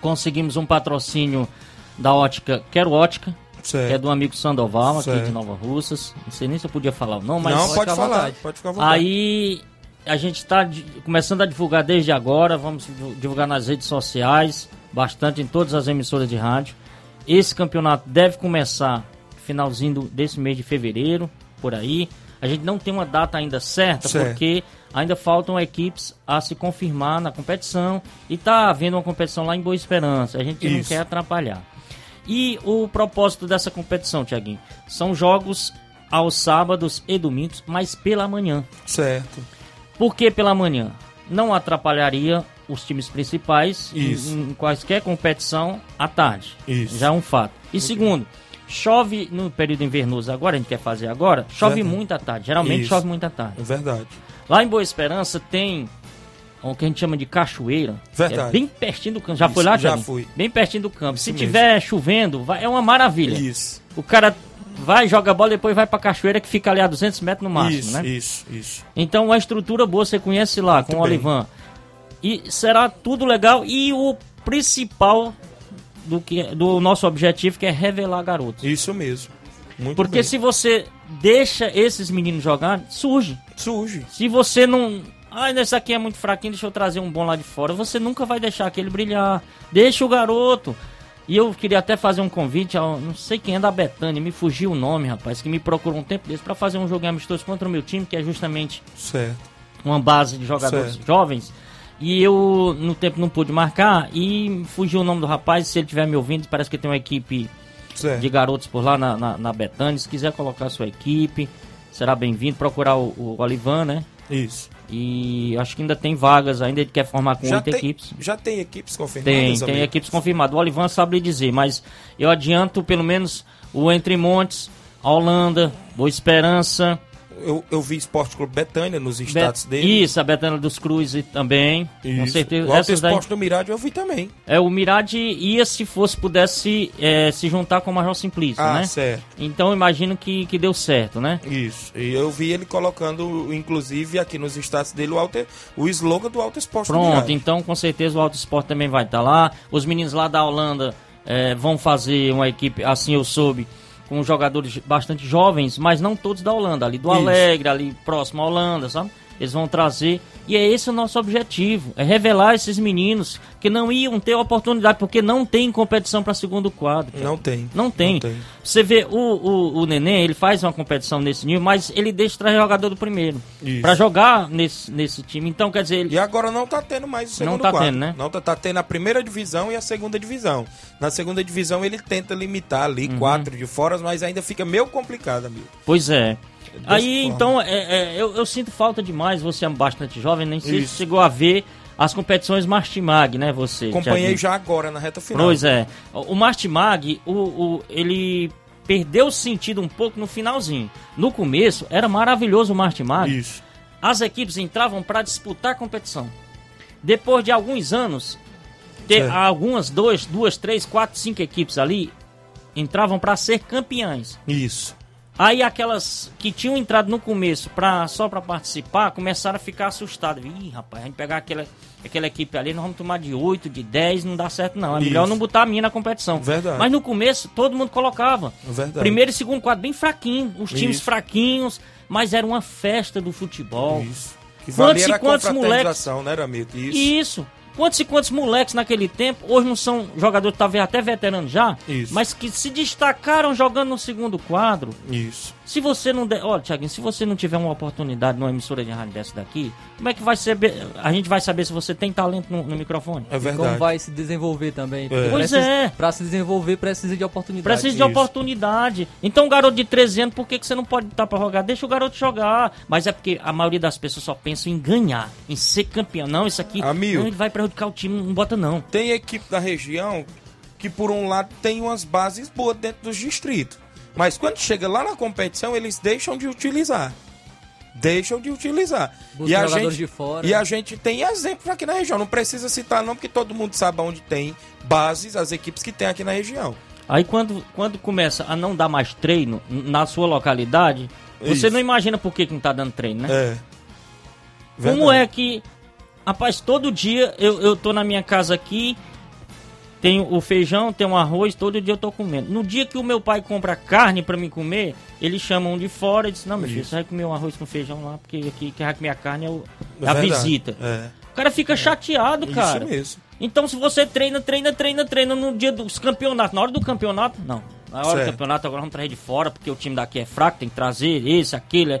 Conseguimos um patrocínio da ótica, Quero Ótica, Certo. que é do amigo Sandoval, aqui Certo. de Nova Russas. Não sei nem se eu podia falar o nome, mas não, pode ficar à falar. vontade. Pode ficar à vontade. Aí a gente está começando a divulgar desde agora, vamos divu- divulgar nas redes sociais, bastante em todas as emissoras de rádio. Esse campeonato deve começar finalzinho desse mês de fevereiro, por aí. A gente não tem uma data ainda certa, Certo. porque ainda faltam equipes a se confirmar na competição. E tá havendo uma competição lá em Boa Esperança. A gente não Isso. quer atrapalhar. E o propósito dessa competição, Tiaguinho, são jogos aos sábados e domingos, mas pela manhã. Certo. Por que pela manhã? Não atrapalharia os times principais em-. Em, quaisquer competição à tarde. Isso. Já é um fato. E segundo, chove no período invernoso agora, a gente quer fazer agora, chove Verdade. muito à tarde. Geralmente Isso. chove muito à tarde. É verdade. Lá em Boa Esperança tem o que a gente chama de cachoeira. que Verdade. É bem pertinho do campo. Já Isso, foi lá, já Thiago? fui. Bem pertinho do campo. Isso Se mesmo. tiver chovendo, vai- é uma maravilha. Isso. O cara vai, joga a bola, depois vai pra cachoeira que fica ali a 200 metros no máximo, isso, né? isso, isso. Então, uma estrutura boa, você conhece lá, com o. Olivan. E será tudo legal. E o principal do, que, do nosso objetivo, que é revelar garotos. Isso mesmo. Muito Porque bem. se você deixa esses meninos jogar, surge. Surge. Se você não. Ah, esse aqui é muito fraquinho, deixa eu trazer um bom lá de fora. Você nunca vai deixar aquele brilhar. Deixa o garoto. E eu queria até fazer um convite ao. Não sei quem é da Betânia, me fugiu o nome, rapaz, que me procurou um tempo desse pra fazer um jogo amistoso contra o meu time, que é justamente Certo. uma base de jogadores Certo. jovens. E eu, no tempo, não pude marcar. E fugiu o nome do rapaz. Se ele estiver me ouvindo, parece que tem uma equipe Certo. de garotos por lá na, na, na Betânia. Se quiser colocar sua equipe, será bem-vindo. Procurar o, o Olivan, né? Isso. E acho que ainda tem vagas ainda. Ele quer formar com oito equipes. já tem equipes confirmadas? Tem, tem amigo? equipes confirmadas. O Olivan sabe lhe dizer, mas eu adianto pelo menos o Entre Montes, a Holanda, Boa Esperança. Eu, eu vi Esporte Clube Betânia nos Bet- status dele. Isso, a Betânia dos Cruz também. Com Isso. certeza. O Alto Essas daí- Esporte do Mirade eu vi também. É, o Mirade ia se fosse, pudesse é, se juntar com o Major Simplício, Ah, né? certo. Então imagino que, que deu certo, né? Isso. E eu vi ele colocando, inclusive, aqui nos status dele, o, alto, o slogan do Alto Esporte do Pronto, Mirade. então com certeza o Auto Esporte também vai estar lá. Os meninos lá da Holanda é, vão fazer uma equipe, assim eu soube, com jogadores bastante jovens, mas não todos da Holanda, ali do Isso. Alegre, ali próximo à Holanda, sabe? Eles vão trazer. E é esse o nosso objetivo: é revelar esses meninos que não iam ter oportunidade, porque não tem competição para segundo quadro. cara. Não tem. Não tem. Não tem. Você vê, o, o, o Neném, ele faz uma competição nesse nível, mas ele deixa trazer jogador do primeiro. Pra jogar nesse, nesse time. Então, quer dizer, ele, E agora não tá tendo mais o segundo Não tá quadro. tendo, né? Não tá, tá tendo a primeira divisão e a segunda divisão. Na segunda divisão ele tenta limitar ali Uhum. quatro de fora, mas ainda fica meio complicado, amigo. Pois é. Aí, então, é, é, eu, eu sinto falta demais. Você é bastante jovem, nem sei Isso. se chegou a ver as competições Martimag, né? Você. Acompanhei já agora na reta final. Pois é. O Martimag, o, o, ele perdeu o sentido um pouco no finalzinho. No começo, era maravilhoso o Martimag. Isso. As equipes entravam para disputar a competição. Depois de alguns anos, ter Certo. algumas, dois, duas, três, quatro, cinco equipes ali entravam para ser campeãs. Isso. Aí aquelas que tinham entrado no começo pra, só para participar começaram a ficar assustadas. Ih, rapaz, a gente pegar aquela, aquela equipe ali, nós vamos tomar de 8, de 10, não dá certo não. É melhor Isso. não botar a minha na competição. Verdade. Mas no começo todo mundo colocava. Verdade. Primeiro e segundo quadro bem fraquinho, os times Isso. fraquinhos, mas era uma festa do futebol. Isso. Que Quantos e quantos confraternização, né, Ramito? Isso. Isso. Quantos e quantos moleques naquele tempo, hoje não são jogadores talvez até veteranos já, Isso. mas que se destacaram jogando no segundo quadro. Isso. Se você não der. Olha, Thiaguinho, se você não tiver uma oportunidade numa emissora de rádio dessa daqui, como é que vai saber. A gente vai saber se você tem talento no, no microfone? É verdade. Como vai se desenvolver também. porque Pois precisa- é. Pra se desenvolver, precisa de oportunidade. Precisa de Isso. oportunidade. Então, um garoto de 13 anos, por que, que você não pode estar pra jogar? Deixa o garoto jogar. Mas é porque a maioria das pessoas só pensa em ganhar, em ser campeão. Não, isso aqui Amigo. não, ele vai prejudicar o time, não bota não. Tem equipe da região que, por um lado, tem umas bases boas dentro dos distritos. Mas quando chega lá na competição, eles deixam de utilizar. Deixam de utilizar. Busca e a gente. E a gente tem exemplos aqui na região. Não precisa citar não, porque todo mundo sabe onde tem bases, as equipes que tem aqui na região. Aí quando, quando começa a não dar mais treino na sua localidade, você Isso. não imagina por que, que não tá dando treino, né? É. Como é que. Rapaz, todo dia eu, eu tô na minha casa aqui, tenho o feijão, tenho o arroz, todo dia eu tô comendo. No dia que o meu pai compra carne pra mim comer, eles chamam um de fora e dizem, não, meu filho, você vai comer um arroz com feijão lá, porque aqui quem vai comer a carne é, o- É é a verdade. visita. É. O cara fica chateado, cara. Isso mesmo. Então, se você treina, treina, treina, treina no dia dos campeonatos, na hora do campeonato, não. Na hora Certo. do campeonato, agora vamos trazer de fora, porque o time daqui é fraco, tem que trazer esse, aquele. é-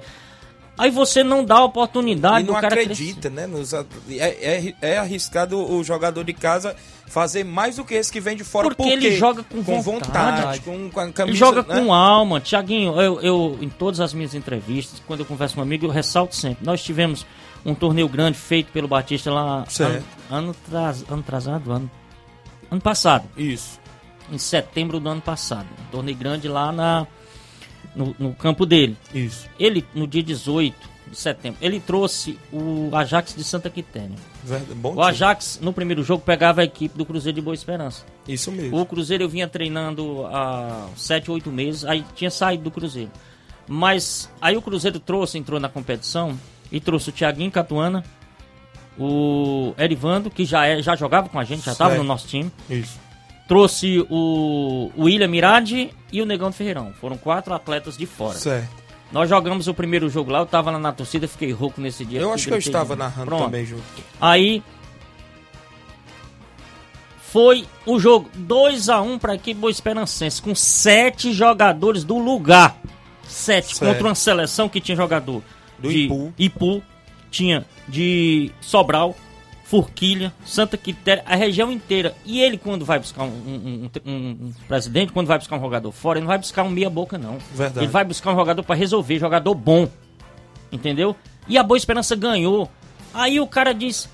Aí você não dá a oportunidade E não acredita, né? Nos at- é, é, é arriscado o jogador de casa fazer mais do que esse que vem de fora. Porque Por ele quê? jogar com vontade, vontade. com, com a Ele camisa, joga né? com alma. Tiaguinho, eu, eu, em todas as minhas entrevistas, quando eu converso com um amigo, eu ressalto sempre. Nós tivemos um torneio grande feito pelo Batista lá Certo. ano, ano, tras, ano atrasado, ano, ano passado. Isso. Em setembro do ano passado. Um torneio grande lá na, no, no campo dele. Isso. Ele, no dia 18 de setembro, ele trouxe o Ajax de Santa Quitéria. Verdade. Bom O time. Ajax, no primeiro jogo, pegava a equipe do Cruzeiro de Boa Esperança. Isso mesmo. O Cruzeiro eu vinha treinando há 7, 8 meses, aí tinha saído do Cruzeiro. Mas aí o Cruzeiro trouxe, entrou na competição e trouxe o Thiaguinho Catuana, o Erivando, que já, é, já jogava com a gente, já estava no nosso time. Isso. Trouxe o, William Mirade e o Negão Ferreirão. Foram quatro atletas de fora. Certo. Nós jogamos o primeiro jogo lá, eu tava lá na torcida, fiquei rouco nesse dia. Eu acho que eu estava demais. narrando Pronto. também junto. Aí foi o jogo 2 a 1 para a equipe Boa Esperancense com sete jogadores do lugar. Sete Certo. contra uma seleção que tinha jogador Do de Ipu. Ipu, tinha de Sobral, Forquilha, Santa Quitéria, a região inteira. E ele quando vai buscar um, um- um- um- presidente, quando vai buscar um jogador fora, ele não vai buscar um meia boca não. Verdade. Ele vai buscar um jogador para resolver, jogador bom. Entendeu? E a Boa Esperança ganhou. Aí o cara diz: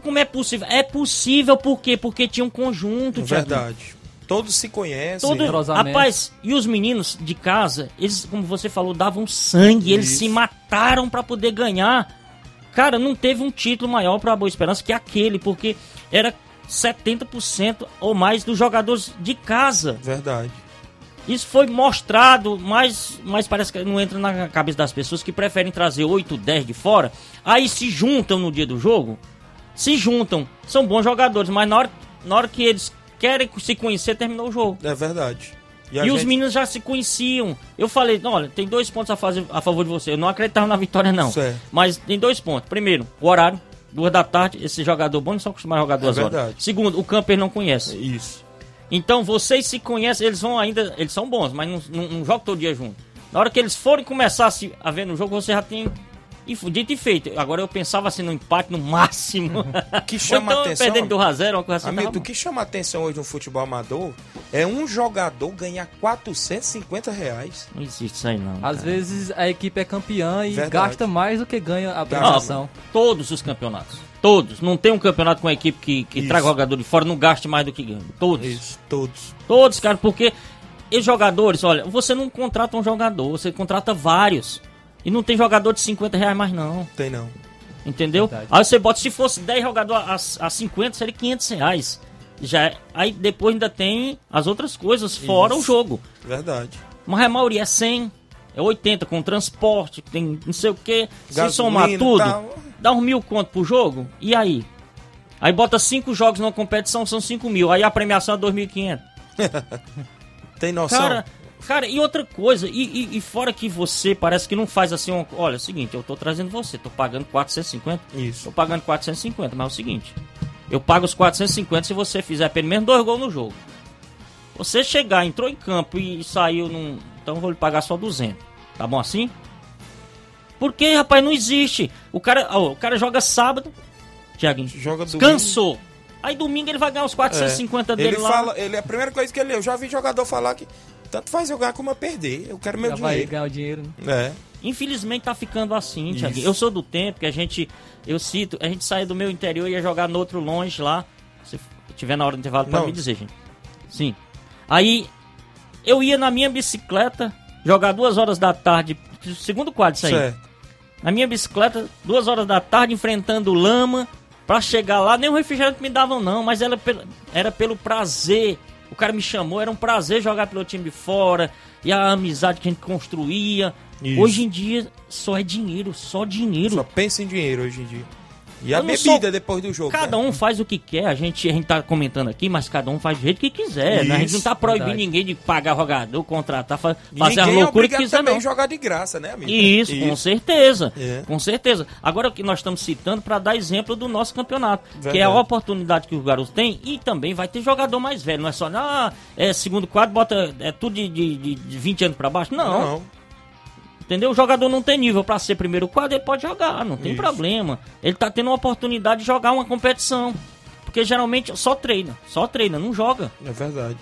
Como é possível? É possível por quê? Porque tinha um conjunto. Verdade. Todos se conhecem. Todo, rapaz, e os meninos de casa, eles, como você falou, davam sangue, eles Isso. se mataram pra poder ganhar. Cara, não teve um título maior pra Boa Esperança que aquele, porque era 70% ou mais dos jogadores de casa. Verdade. Isso foi mostrado, mas, mas parece que não entra na cabeça das pessoas que preferem trazer 8, 10 de fora. Aí se juntam no dia do jogo, se juntam, são bons jogadores, mas na hora, na hora que eles querem se conhecer, terminou o jogo. É verdade. E, os gente- meninos já se conheciam. Eu falei, olha, tem dois pontos a, fazer, a favor de você. Eu não acreditava na vitória, não. Certo. Mas tem dois pontos. Primeiro, o horário. Duas da tarde, esse jogador bom não são acostumados a jogar duas horas. É verdade. Segundo, o campo ele não conhece. Isso. Então vocês se conhecem, eles vão ainda. Eles são bons, mas não, não, não jogam todo dia junto. Na hora que eles forem começar a, se, a ver no jogo, você já tem. E dito e feito. Agora eu pensava assim no empate no máximo. Que chama então, atenção, perdendo do Razero, uma coisa assim. Amigo, tava o que chama atenção hoje no futebol amador é um jogador ganhar 450 reais. Não existe isso aí, não. Às cara. vezes a equipe é campeã e Verdade. gasta mais do que ganha a Ah, premiação. todos os campeonatos. Todos. Não tem um campeonato com a equipe que, que Isso. traga jogador de fora, não gaste mais do que ganha. Todos. Isso, todos. Todos, cara, porque os jogadores, olha, você não contrata um jogador, você contrata vários. E não tem jogador de 50 reais mais, não. Tem não. Entendeu? Verdade. Aí você bota, se fosse 10 jogadores a, a 50, seria 500 reais. Já, é- aí depois ainda tem as outras coisas, fora Isso. o jogo. Verdade. Mas a maioria é 100, é 80 com transporte, tem não sei o que. Se somar tudo, tá... dá uns mil conto pro jogo. E aí? Aí bota cinco jogos na competição, são 5 mil. Aí a premiação é 2.500. tem noção? Cara, cara, e outra coisa, e, e, e, fora que você parece que não faz assim, um, olha, é o seguinte, eu tô trazendo você, tô pagando 450. Isso. Tô pagando 450, mas é o seguinte, eu pago os 450 se você fizer pelo menos dois gols no jogo. Você chegar, entrou em campo e saiu num. Então eu vou lhe pagar só 200. Tá bom assim? Porque, rapaz, não existe. O cara, ó, o cara joga sábado, Tiaguinho. Joga domingo. Cansou. Aí domingo ele vai ganhar os 450 é. dele ele lá. Fala, ele, a primeira coisa que ele eu já vi jogador falar que tanto faz eu ganhar como eu perder. Eu quero meu já dinheiro. vai ganhar o dinheiro, né? É. Infelizmente tá ficando assim, Tiaguinho. Eu sou do tempo que a gente, eu cito, a gente saía do meu interior e ia jogar no outro longe lá. Se tiver na hora do intervalo para me dizer, gente. Sim. Aí eu ia na minha bicicleta jogar duas horas da tarde, segundo quadro isso aí. Certo. Na minha bicicleta, duas horas da tarde enfrentando lama, Pra chegar lá, nem o refrigerante me davam, não, mas era pelo, era pelo prazer. O cara me chamou, era um prazer jogar pelo time de fora, e a amizade que a gente construía. Isso. Hoje em dia, só é dinheiro, só dinheiro. Só pensa em dinheiro hoje em dia. E a bebida sou... depois do jogo. Cada né? um faz o que quer, a gente, a gente tá comentando aqui, mas cada um faz do jeito que quiser. Né? A gente não tá proibindo verdade. ninguém de pagar jogador, contratar, fazer a loucura é que quiser. também não. jogar de graça, né, amigo? Isso, Isso. com certeza. É. Com certeza. Agora o que nós estamos citando para dar exemplo do nosso campeonato, verdade. que é a oportunidade que os garotos têm e também vai ter jogador mais velho. Não é só, ah, é segundo quadro, bota é tudo de, de, de 20 anos para baixo. Não. não. Entendeu? O jogador não tem nível para ser primeiro quadro, ele pode jogar, não tem Isso. problema. Ele tá tendo uma oportunidade de jogar uma competição. Porque geralmente só treina, só treina, não joga. É verdade.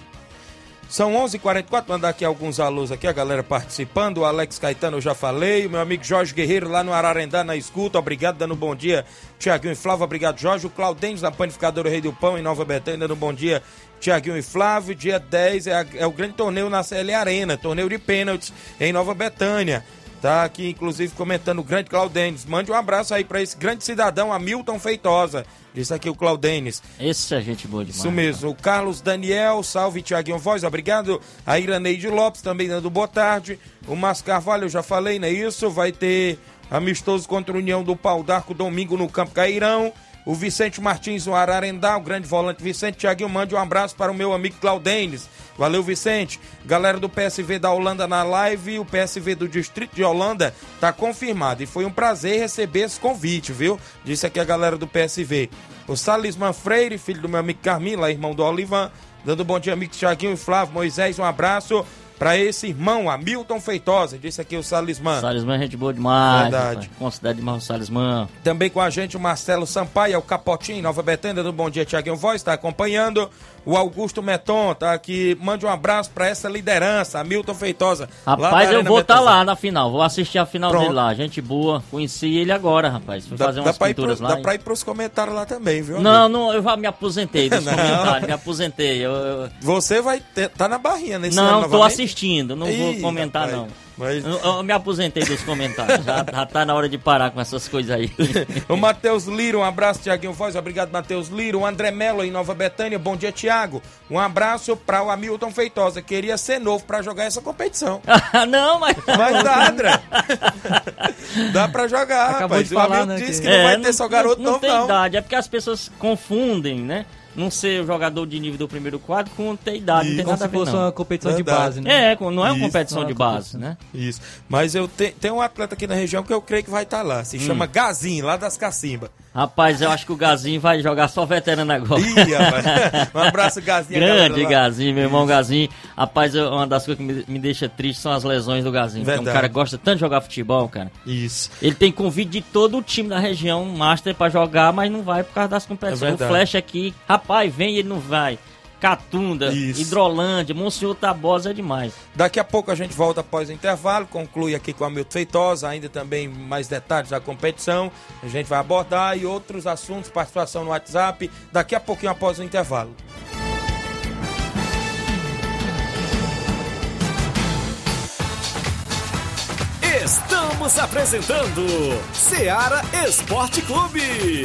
São 11:44 h 44 mandar aqui alguns alôs aqui, a galera participando. O Alex Caetano eu já falei. O meu amigo Jorge Guerreiro lá no Ararendá na escuta. Obrigado, dando um bom dia. Tiaguinho e Flávio, obrigado, Jorge. O Claudênio da Panificadora Rei do Pão em Nova Betânia, dando um bom dia. Tiaguinho e Flávio, dia 10 é, a, é, o grande torneio na CL Arena, torneio de pênaltis em Nova Betânia. Tá aqui, inclusive, comentando o grande Claudênis. Mande um abraço aí para esse grande cidadão, Hamilton Feitosa. Disse aqui o Claudênis. Esse é gente boa demais. Isso mesmo. O Carlos Daniel, salve Tiaguinho Voz, obrigado. A Iraneide Lopes também dando boa tarde. O Márcio Carvalho, eu já falei, não é isso? Vai ter amistoso contra a União do Pau d'Arco domingo no Campo Cairão. O Vicente Martins, o Ararendá, o grande volante Vicente Tiaguinho, mande um abraço para o meu amigo Claudênis. Valeu, Vicente. Galera do PSV da Holanda na live, o PSV do Distrito de Holanda tá confirmado. E foi um prazer receber esse convite, viu? Disse aqui a galera do PSV. O Salisman Freire, filho do meu amigo Carmim, lá irmão do Olivan. Dando bom dia, amigo Tiaguinho e Flávio Moisés, um abraço para esse irmão, Hamilton Feitosa. Disse aqui o Salismã. Salismã é gente boa demais. Verdade. Considera demais o Salismã. Também com a gente o Marcelo Sampaio, o Capotinho, Nova Betânia, do Bom Dia Tiaguinho Voz, está acompanhando. O Augusto Meton tá aqui. Mande um abraço para essa liderança, Hamilton Feitosa. Rapaz, eu vou estar tá lá na final. Vou assistir a final Pronto. dele lá. Gente boa. Conheci ele agora, rapaz. Fui dá, fazer umas dá pinturas pro, lá. Dá pra ir pros comentários lá também, viu? Não, não, eu já me aposentei dos comentários. Me aposentei. Eu, eu... Você vai tá na barrinha nesse Não, ano tô assistindo. Não Ih, vou comentar, rapaz. não. Mas... Eu, eu, me aposentei dos comentários. já, já tá na hora de parar com essas coisas aí. o Matheus Liro, um abraço, Tiaguinho Voz. Obrigado, Matheus Liro. O André Melo em Nova Betânia. Bom dia, Tiago. Um abraço para o Hamilton Feitosa. Queria ser novo para jogar essa competição. não, mas. Mas dá, André. dá para jogar, Acabou rapaz. De falar, o Hamilton né, disse que, que é, não vai ter só garoto não, não novo, não. Tem idade. É porque as pessoas confundem, né? Não ser jogador de nível do primeiro quadro com ter idade. Isso. Não tem Como nada se fosse não. uma competição Verdade. de base, né? É, não é uma Isso. competição de base, né? Isso. Mas eu te, tenho um atleta aqui na região que eu creio que vai estar tá lá. Se hum. chama Gazinho, lá das Cacimbas. Rapaz, eu acho que o Gazinho vai jogar só veterano agora. Ih, um abraço, Gazinho. Grande Gazinho, meu irmão Gazinho. Rapaz, uma das coisas que me, me deixa triste são as lesões do Gazinho. Verdade. Um cara gosta tanto de jogar futebol, cara. Isso. Ele tem convite de todo o time da região Master para jogar, mas não vai por causa das competições. É o Flash aqui, rapaz, vem e ele não vai. Catunda, Isso. Hidrolândia, Monsenhor Tabosa é demais. Daqui a pouco a gente volta após o intervalo, conclui aqui com a Milton Feitosa, ainda também mais detalhes da competição. A gente vai abordar e outros assuntos, participação no WhatsApp, daqui a pouquinho após o intervalo. Estamos apresentando Seara Esporte Clube.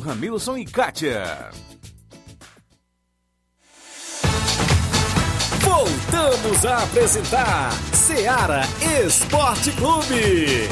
Ramilson e Kátia. Voltamos a apresentar Seara Esporte Clube.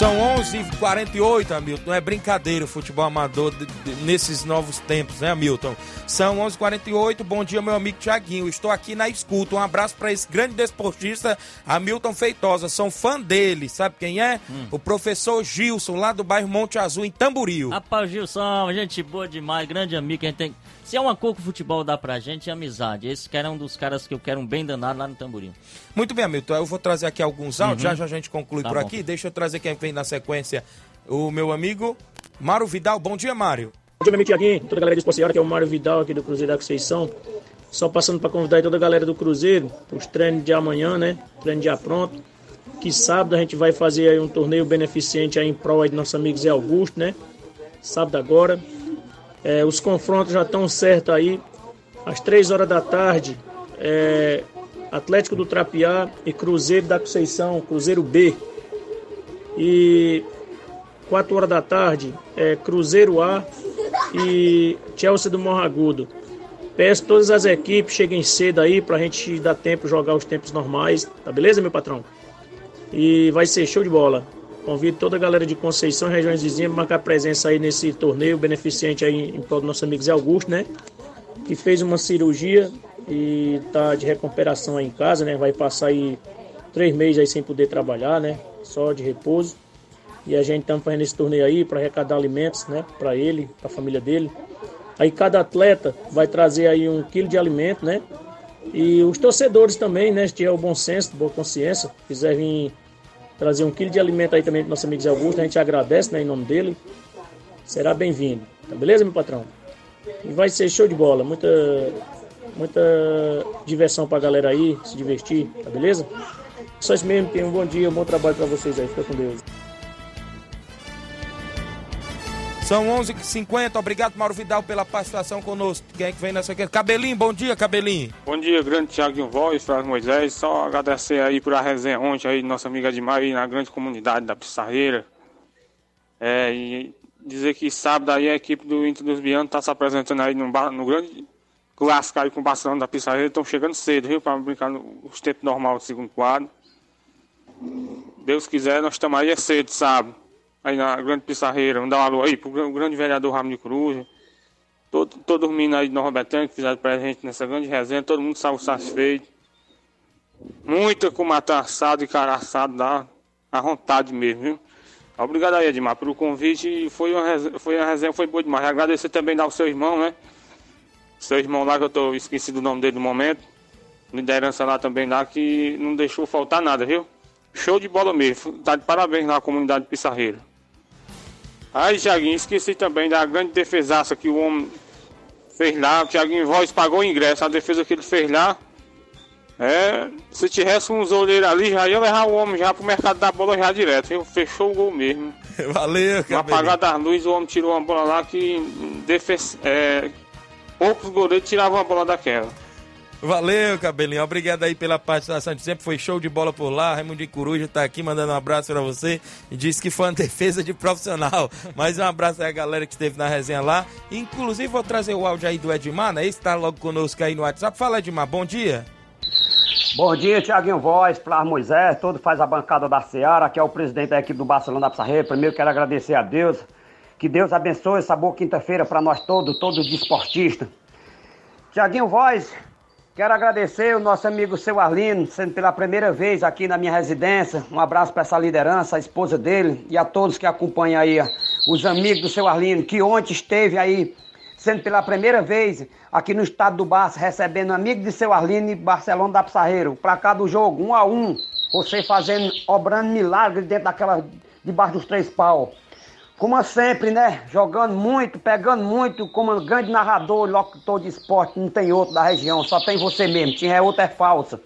São 11h48, Hamilton. Não é brincadeira o futebol amador de, de, nesses novos tempos, né, Hamilton? São 11h48. Bom dia, meu amigo Tiaguinho. Estou aqui na escuta. Um abraço para esse grande desportista, Hamilton Feitosa. São fã dele. Sabe quem é? Hum. O professor Gilson, lá do bairro Monte Azul, em Tamboril. Rapaz, Gilson, gente boa demais, grande amigo. A gente tem se é uma cor que o futebol dá pra gente, é amizade. Esse que era um dos caras que eu quero um bem danado lá no Tamborim. Muito bem, Hamilton. Eu vou trazer aqui alguns áudios, uhum. já já a gente conclui tá por bom. aqui. Deixa eu trazer quem vem na sequência, o meu amigo Mário Vidal. Bom dia, Mário. Bom dia, meu amigo Tiaguinho, toda a galera do Esporte que é o Mário Vidal aqui do Cruzeiro da Conceição. Só passando para convidar toda a galera do Cruzeiro para os treinos de amanhã, né? Treino já pronto. Que sábado a gente vai fazer aí um torneio beneficente aí em prol aí de nosso amigo Zé Augusto, né? Sábado agora. É, os confrontos já estão certos aí às 3 horas da tarde, é, Atlético do Trapiá e Cruzeiro da Conceição, Cruzeiro B. E 4 horas da tarde, é, Cruzeiro A e Chelsea do Morragudo. Peço todas as equipes cheguem cedo aí pra gente dar tempo jogar os tempos normais, tá beleza, meu patrão? E vai ser show de bola. Convido toda a galera de Conceição regiões vizinhas marcar presença aí nesse torneio beneficente aí em prol do nosso amigo Zé Augusto, né? que fez uma cirurgia e tá de recuperação aí em casa, né? Vai passar aí três meses aí sem poder trabalhar, né? Só de repouso. E a gente estamos fazendo esse torneio aí para arrecadar alimentos, né? Para ele, para a família dele. Aí cada atleta vai trazer aí um quilo de alimento, né? E os torcedores também, né? Se tiver o bom senso, boa consciência, quiser vir trazer um quilo de alimento aí também para nosso amigo Zé Augusto, a gente agradece, né? Em nome dele. Será bem-vindo. Tá beleza, meu patrão? E vai ser show de bola, muita, muita diversão pra galera aí, se divertir, tá beleza? Só isso mesmo, tenham um bom dia, um bom trabalho pra vocês aí, fica com Deus. São 11 h 50 obrigado Mauro Vidal pela participação conosco. Quem é que vem nessa aqui? Cabelinho, bom dia, Cabelinho. Bom dia, grande Thiago Voz, Flávio Moisés. Só agradecer aí por a resenha ontem aí, nossa amiga Edmar aí na grande comunidade da Pissarreira. É, e dizer que sábado aí a equipe do Inter dos Bianos está se apresentando aí no, no grande clássico aí com o Barcelona da Pissarreira. Estão chegando cedo, viu? Para brincar nos tempos normais do segundo quadro. Deus quiser, nós estamos aí é cedo, sábado. Aí na grande Pissarreira. Vamos dar uma alô aí pro grande vereador Ramo de Cruz. Todo, todo dormindo aí de Nova Betânia que fizeram presente nessa grande resenha. Todo mundo saiu satisfeito. Muita com matar assado e cara assado dá à vontade mesmo, viu? Obrigado aí, Edmar, pelo convite. Foi uma, resenha, foi uma resenha, foi boa demais. Agradecer também ao seu irmão, né? Seu irmão lá, que eu tô esquecido o nome dele no momento. Liderança lá também lá, que não deixou faltar nada, viu? Show de bola mesmo. Tá de parabéns na comunidade Pissarreira. Aí, Thiaguinho, esqueci também da grande defesaça que o homem fez lá. O Thiaguinho Voz pagou o ingresso. A defesa que ele fez lá. É, se tivesse uns olheiros ali, já ia levar o homem já pro mercado da bola já direto, viu? Fechou o gol mesmo. Valeu, cara. Apagar das luzes, o homem tirou uma bola lá que defes, é, poucos goleiros tiravam a bola daquela. Valeu, Cabelinho. Obrigado aí pela participação de sempre. Foi show de bola por lá. Raimundo Coruja tá aqui mandando um abraço para você e disse que foi uma defesa de profissional. Mais um abraço aí a galera que esteve na resenha lá. Inclusive, vou trazer o áudio aí do Edmar, né? Esse tá logo conosco aí no WhatsApp. Fala, Edmar. Bom dia. Bom dia, Tiaguinho Voz, Flávio Moisés, todo faz a bancada da Seara, que é o presidente da equipe do Barcelona da Pissarreira. Primeiro quero agradecer a Deus, que Deus abençoe essa boa quinta-feira para nós todos, todos os esportistas. Tiaguinho Voz, Quero agradecer o nosso amigo seu Arlino, sendo pela primeira vez aqui na minha residência. Um abraço para essa liderança, a esposa dele e a todos que acompanham aí, os amigos do seu Arlino, que ontem esteve aí, sendo pela primeira vez aqui no estado do Barça, recebendo amigo de seu Arlino e Barcelona da Pissarreiro. Pra cá do jogo, um a um, você fazendo, obrando milagres dentro daquela, debaixo dos três pau. Como sempre, né? Jogando muito, pegando muito, como grande narrador, locutor de esporte, não tem outro da região, só tem você mesmo. Tinha é outra é falsa.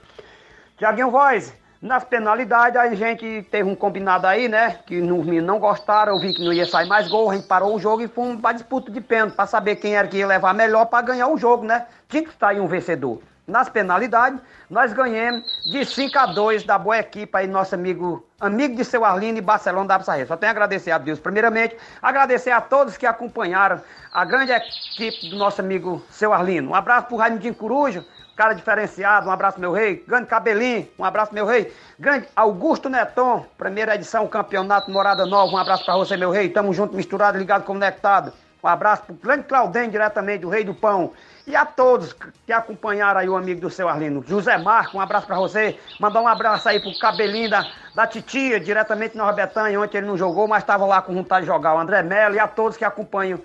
Tiaguinho Voz, nas penalidades a gente teve um combinado aí, né? Que os meninos não gostaram, eu vi que não ia sair mais gol, a gente parou o jogo e fomos pra disputa de pênalti, pra saber quem era que ia levar melhor pra ganhar o jogo, né? Tinha que sair um vencedor. Nas penalidades, nós ganhamos de 5 a 2 da boa equipe aí, nosso amigo, amigo de seu Arlindo e Barcelona da Pissarreira. Só tenho a agradecer a Deus, primeiramente, agradecer a todos que acompanharam a grande equipe do nosso amigo seu Arlindo. Um abraço pro Raimundinho Coruja, cara diferenciado, um abraço meu rei. Grande Cabelinho, um abraço meu rei. Grande Augusto Neton, primeira edição, campeonato Morada Nova, um abraço para você meu rei. Tamo junto, misturado, ligado, conectado. Um abraço pro grande Claudem, diretamente do Rei do Pão. E a todos que acompanharam aí o amigo do seu Arlindo. José Marco, um abraço para você. Mandar um abraço aí pro cabelinho da, da titia, diretamente de Nova Betânia. Ontem ele não jogou, mas estava lá com vontade de jogar. O André Melo e a todos que acompanham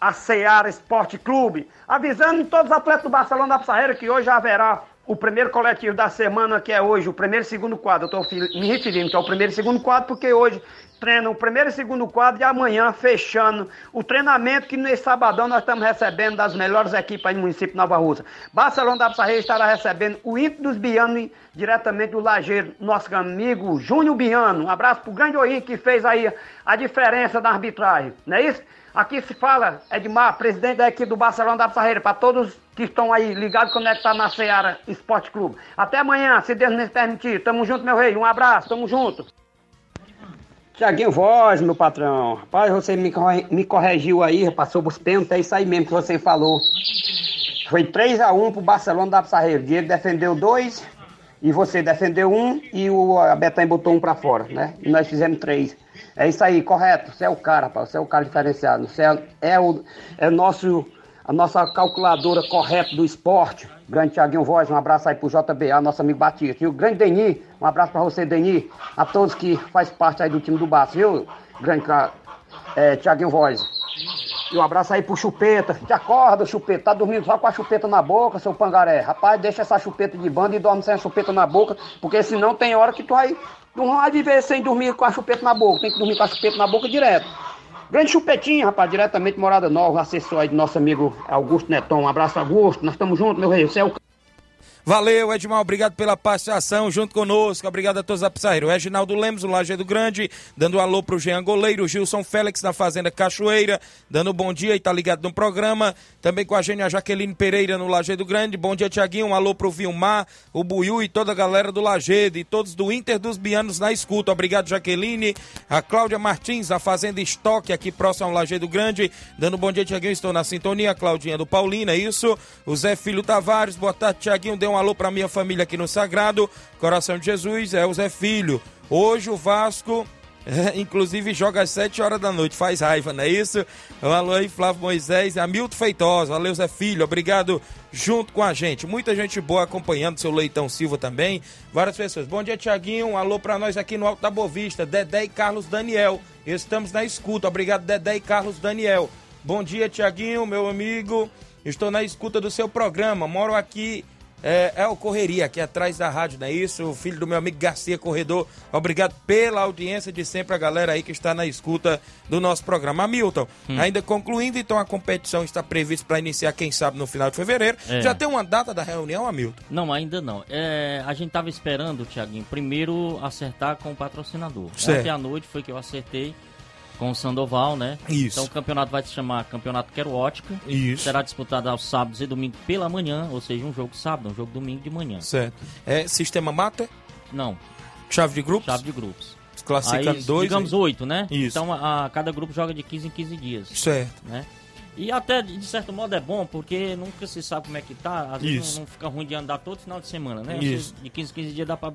a Ceará Esporte Clube. Avisando todos os atletas do Barcelona da Pissarreira que hoje haverá o primeiro coletivo da semana, que é hoje, o primeiro e segundo quadro. Eu estou me referindo que é o primeiro e segundo quadro, porque hoje treinam o primeiro e segundo quadro e amanhã fechando o treinamento que nesse sabadão nós estamos recebendo das melhores equipes aí município de Nova Rússia. Barcelona da Pissarreira estará recebendo o Inter dos Biano diretamente do Lajeiro, nosso amigo Júnior Biano. Um abraço pro grande Oim que fez aí a diferença na arbitragem, não é isso? Aqui se fala, Edmar, presidente da equipe do Barcelona da Pissarreira, para todos que estão aí ligados, conectados na Seara Esporte Clube. Até amanhã, se Deus nos permitir. Tamo junto, meu rei. Um abraço, tamo junto. Tiaguinho Voz, meu patrão. Rapaz, você me, me corrigiu aí, passou os pênaltis, é isso aí mesmo que você falou. Foi 3x1 pro Barcelona da Pissarreira. O Diego defendeu dois, e você defendeu um, e o a Betanha botou um pra fora, né? E nós fizemos três. É isso aí, correto. Você é o cara, rapaz. Você é o cara diferenciado. Você é, é o é nosso, a nossa calculadora correta do esporte. Grande Tiaguinho Voz, um abraço aí pro JBA, nosso amigo Batista. E o grande Deni, um abraço pra você, Deni. A todos que faz parte aí do time do Baço, viu? Grande é, Tiaguinho Voz. E um abraço aí pro Chupeta. Te acorda, Chupeta. Tá dormindo só com a chupeta na boca, seu pangaré. Rapaz, deixa essa chupeta de banda e dorme sem a chupeta na boca, porque senão tem hora que tu vai. Não vai viver sem dormir com a chupeta na boca. Tem que dormir com a chupeta na boca direto. Grande chupetinho, rapaz, diretamente Morada Nova, assessor aí do nosso amigo Augusto Neton. Um abraço, Augusto. Nós estamos juntos, meu rei. Você é o Valeu, Edmar, obrigado pela participação junto conosco, obrigado a todos da Pissarreira. O Reginaldo Lemos, o Lajeado Grande, dando um alô pro Jean Goleiro, o Gilson Félix na Fazenda Cachoeira, dando um bom dia e tá ligado no programa. Também com a gente a Jaqueline Pereira no Lajeado Grande, bom dia Tiaguinho, um alô pro Vilmar, o Buiu e toda a galera do Lajeado e todos do Inter dos Bianos na escuta. Obrigado, Jaqueline. A Cláudia Martins, a Fazenda Estoque, aqui próximo ao Lajeado Grande, dando um bom dia Tiaguinho, estou na sintonia. Claudinha do Paulina, isso. O Zé Filho Tavares, boa tarde Tiaguinho, deu um alô para minha família aqui no Sagrado, Coração de Jesus, é o Zé Filho. Hoje o Vasco, é, inclusive, joga às 7 horas da noite, faz raiva, não é isso? Um alô aí, Flávio Moisés, Hamilton Feitosa, valeu Zé Filho, obrigado junto com a gente. Muita gente boa acompanhando, seu Leitão Silva também, várias pessoas. Bom dia, Tiaguinho, um alô para nós aqui no Alto da Bovista, Dedé e Carlos Daniel. Estamos na escuta, obrigado Dedé e Carlos Daniel. Bom dia, Tiaguinho, meu amigo. Estou na escuta do seu programa. Moro aqui é, é o Correria, aqui atrás da rádio, não é isso? O filho do meu amigo Garcia Corredor. Obrigado pela audiência de sempre, a galera aí que está na escuta do nosso programa. Hamilton, hum. ainda concluindo, então a competição está prevista para iniciar, quem sabe, no final de fevereiro. É. Já tem uma data da reunião, Hamilton? Não, ainda não. É, a gente estava esperando, Tiaguinho, primeiro acertar com o patrocinador. Certo. Ontem à noite foi que eu acertei com o Sandoval, né? Isso. Então o campeonato vai se chamar Campeonato Quero Ótica. Isso. Será disputado aos sábados e domingos pela manhã, ou seja, um jogo sábado, um jogo domingo de manhã. Certo. É sistema mata? Não. Chave de grupos? Chave de grupos. Classificando dois? Digamos oito, né? Isso. Então a, a, cada grupo joga de 15 em 15 dias. Certo. Né? E até, de certo modo, é bom, porque nunca se sabe como é que tá. Às vezes não, não, fica ruim de andar todo final de semana, né? Isso. De 15 em 15 dias dá pra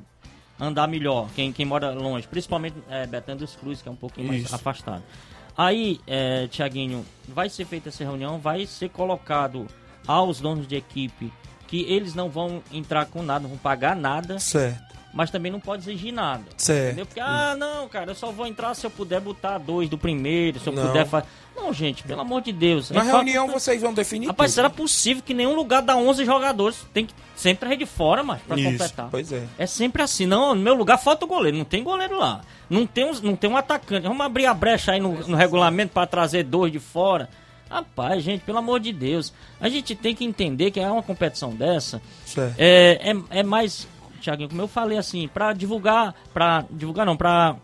andar melhor, quem, quem mora longe. Principalmente é, Betânia dos Cruz, que é um pouquinho mais Isso. afastado. Aí, é, Tiaguinho, vai ser feita essa reunião, vai ser colocado aos donos de equipe que eles não vão entrar com nada, não vão pagar nada. Certo. Mas também não pode exigir nada. Certo. Entendeu? Porque, ah, não, cara, eu só vou entrar se eu puder botar dois do primeiro, se eu Não. puder fazer. Não, gente, pelo amor de Deus. Na É reunião vocês vão definir Rapaz, tudo. será possível que nenhum lugar dá 11 jogadores? Tem que sempre trazer de fora, mas pra Isso, completar. pois é. É sempre assim. Não, no meu lugar falta o goleiro. Não tem goleiro lá. Não tem um, não tem um atacante. Vamos abrir a brecha aí no, no regulamento pra trazer dois de fora. Rapaz, gente, pelo amor de Deus. A gente tem que entender que é uma competição dessa. Certo. É, é, é mais, Thiaguinho, como eu falei assim, pra divulgar, pra divulgar não, pra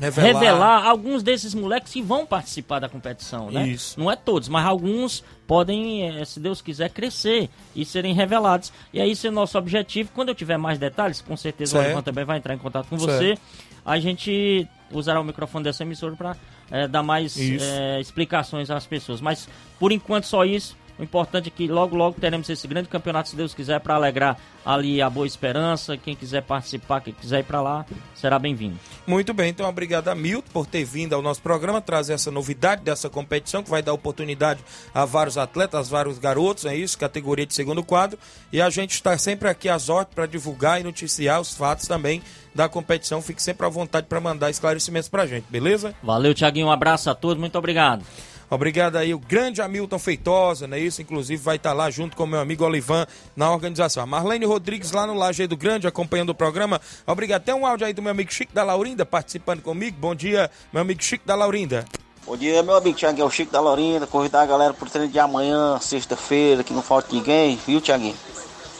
Revelar. revelar, alguns desses moleques que vão participar da competição, né? Isso. Não é todos, mas alguns podem, eh, se Deus quiser, crescer e serem revelados. E aí, esse é o nosso objetivo. Quando eu tiver mais detalhes, com certeza o Certo. Olivan também vai entrar em contato com Certo. você. A gente usará o microfone dessa emissora para dar mais eh, explicações às pessoas. Mas, por enquanto, só isso. O importante é que logo, logo teremos esse grande campeonato, se Deus quiser, para alegrar ali a Boa Esperança. Quem quiser participar, quem quiser ir para lá, será bem-vindo. Muito bem, então obrigado a Milton por ter vindo ao nosso programa, trazer essa novidade dessa competição que vai dar oportunidade a vários atletas, vários garotos, é isso, categoria de segundo quadro. E a gente está sempre aqui às ordens para divulgar e noticiar os fatos também da competição. Fique sempre à vontade para mandar esclarecimentos para a gente, beleza? Valeu, Tiaguinho. Um abraço a todos. Muito obrigado. Obrigado aí, o grande Hamilton Feitosa, né? Isso, inclusive, vai estar lá junto com o meu amigo Olivan na organização. A Marlene Rodrigues lá no Lajeado Grande, acompanhando o programa. Obrigado. Tem um áudio aí do meu amigo Chico da Laurinda participando comigo. Bom dia, meu amigo Chico da Laurinda. Bom dia, meu amigo Tiaguinho, é o Chico da Laurinda, convidar a galera pro treino de amanhã, sexta-feira, que não falta ninguém, viu, Tiaguinho?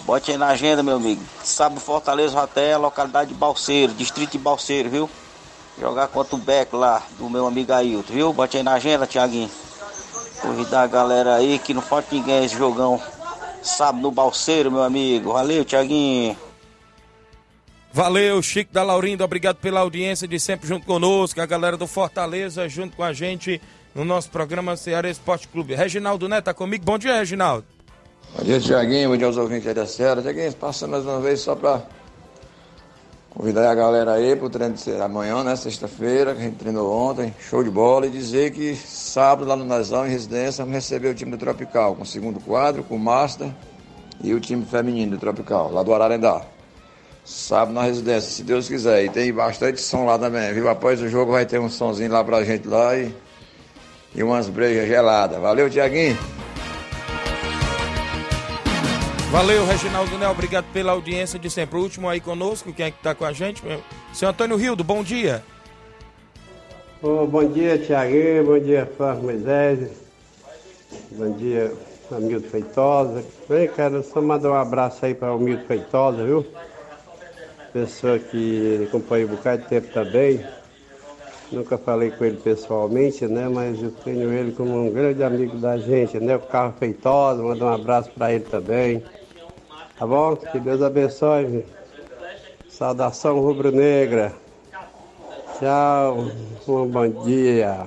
Bote aí na agenda, meu amigo. Sábado, Fortaleza, até localidade de Balseiro, distrito de Balseiro, viu? Jogar contra o Beco lá, do meu amigo Ailton, viu? Bote aí na agenda, Tiaguinho. Convidar a galera aí, que não falta ninguém esse jogão. Sábado no Balseiro, meu amigo. Valeu, Tiaguinho. Valeu, Chico da Laurinda, obrigado pela audiência de sempre junto conosco, a galera do Fortaleza junto com a gente no nosso programa Ceará Esporte Clube. Reginaldo Neto tá comigo, bom dia, Reginaldo. Bom dia, Tiaguinho. Bom dia aos ouvintes aí da Serra. Tiaguinho, passando mais uma vez só para convidar a galera aí pro treino de amanhã, né? Sexta-feira, que a gente treinou ontem. Show de bola. E dizer que sábado lá no Nazão, em residência, vamos receber o time do Tropical, com o segundo quadro, com o Master e o time feminino do Tropical, lá do Ararendá. Sábado na residência, se Deus quiser. E tem bastante som lá também, viu? Após o jogo vai ter um sonzinho lá pra gente lá e, e umas brejas geladas. Valeu, Tiaguinho. Valeu, Reginaldo Né, obrigado pela audiência de sempre. O último aí conosco, quem é que tá com a gente? Meu... Seu Antônio Rildo, bom dia. Ô, bom dia, Tiaguinho. Bom dia, Flávio Moisés. Bom dia, Hamilton Feitosa. Vem, cara, só mandar um abraço aí para o Hamilton Feitosa, viu? Pessoa que acompanha um bocado de tempo também. Nunca falei com ele pessoalmente, né? Mas eu tenho ele como um grande amigo da gente, né? O Carlos Feitosa, mandar um abraço para ele também. Tá bom? Que Deus abençoe. Saudação rubro-negra. Tchau, um bom dia.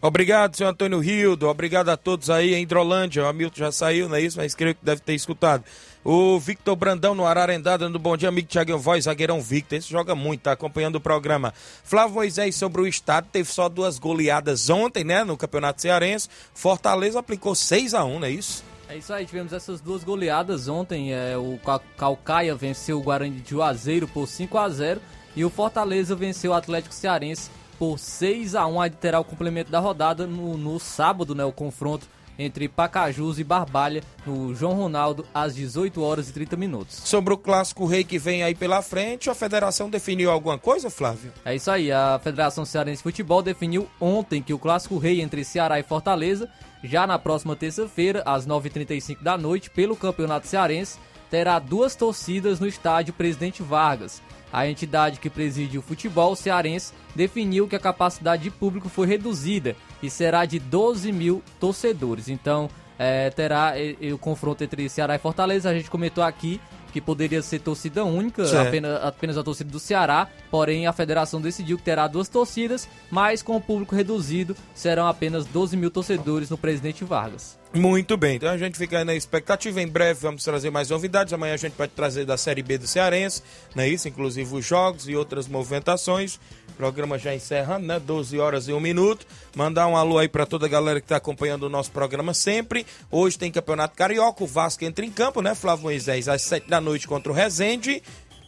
Obrigado, senhor Antônio Rildo. Obrigado a todos aí em Hidrolândia. O Hamilton já saiu, não é isso? Mas creio que deve ter escutado. O Victor Brandão no Ararendá, dando bom dia, amigo Thiago Voz, zagueirão Victor. Esse joga muito, tá acompanhando o programa. Flávio Moisés sobre o estado, teve só duas goleadas ontem, né? No Campeonato Cearense. Fortaleza aplicou 6 a 1 não é isso? É isso aí, tivemos essas duas goleadas ontem. É, o Ca- Calcaia venceu o Guarani de Juazeiro por 5 a 0 e o Fortaleza venceu o Atlético Cearense por 6 a 1 Aí terá o complemento da rodada no, no sábado, né? O confronto entre Pacajus e Barbalha no João Ronaldo às 18 horas e 30 minutos. Sobre o clássico rei que vem aí pela frente, a federação definiu alguma coisa, Flávio? É isso aí, a Federação Cearense de Futebol definiu ontem que o clássico rei entre Ceará e Fortaleza, já na próxima terça-feira, às 9h35 da noite, pelo Campeonato Cearense, terá duas torcidas no estádio Presidente Vargas. A entidade que preside o futebol cearense definiu que a capacidade de público foi reduzida e será de 12 mil torcedores. Então, é, terá e o confronto entre Ceará e Fortaleza. A gente comentou aqui que poderia ser torcida única, Certo. apenas, apenas a torcida do Ceará, porém a federação decidiu que terá duas torcidas, mas com o público reduzido serão apenas 12 mil torcedores no Presidente Vargas. Muito bem, então a gente fica aí na expectativa. Em breve vamos trazer mais novidades. Amanhã a gente vai trazer da Série B do Cearense, não é isso? Inclusive os jogos e outras movimentações. Programa já encerrando, né? 12 horas e 1 minuto. Mandar um alô aí para toda a galera que está acompanhando o nosso programa sempre. Hoje tem Campeonato Carioca, o Vasco entra em campo, né? Flávio Moisés, às 7 da noite contra o Rezende.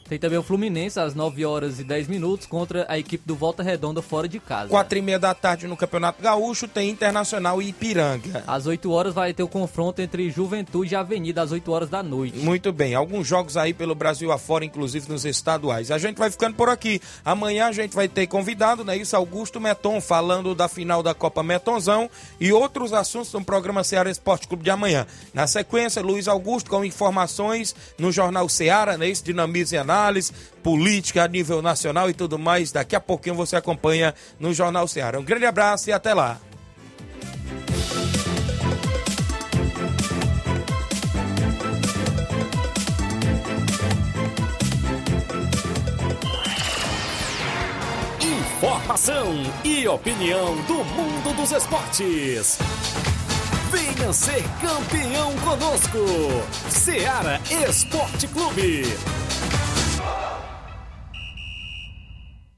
Tem também o Fluminense às 9 horas e 10 minutos contra a equipe do Volta Redonda fora de casa. 4 e meia da tarde no Campeonato Gaúcho tem Internacional e Ipiranga. Às 8 horas vai ter o confronto entre Juventude e Avenida às 8 horas da noite. Muito bem, alguns jogos aí pelo Brasil afora, inclusive nos estaduais. A gente vai ficando por aqui. Amanhã a gente vai ter convidado, né? Isso, Augusto Meton, falando da final da Copa Metonzão e outros assuntos no programa Ceará Esporte Clube de amanhã. Na sequência, Luiz Augusto com informações no Jornal Ceará, né? Isso, dinamismo e análise análise política a nível nacional e tudo mais. Daqui a pouquinho você acompanha no Jornal Ceará. Um grande abraço e até lá. Informação e opinião do mundo dos esportes. Venha ser campeão conosco. Seara Esporte Clube.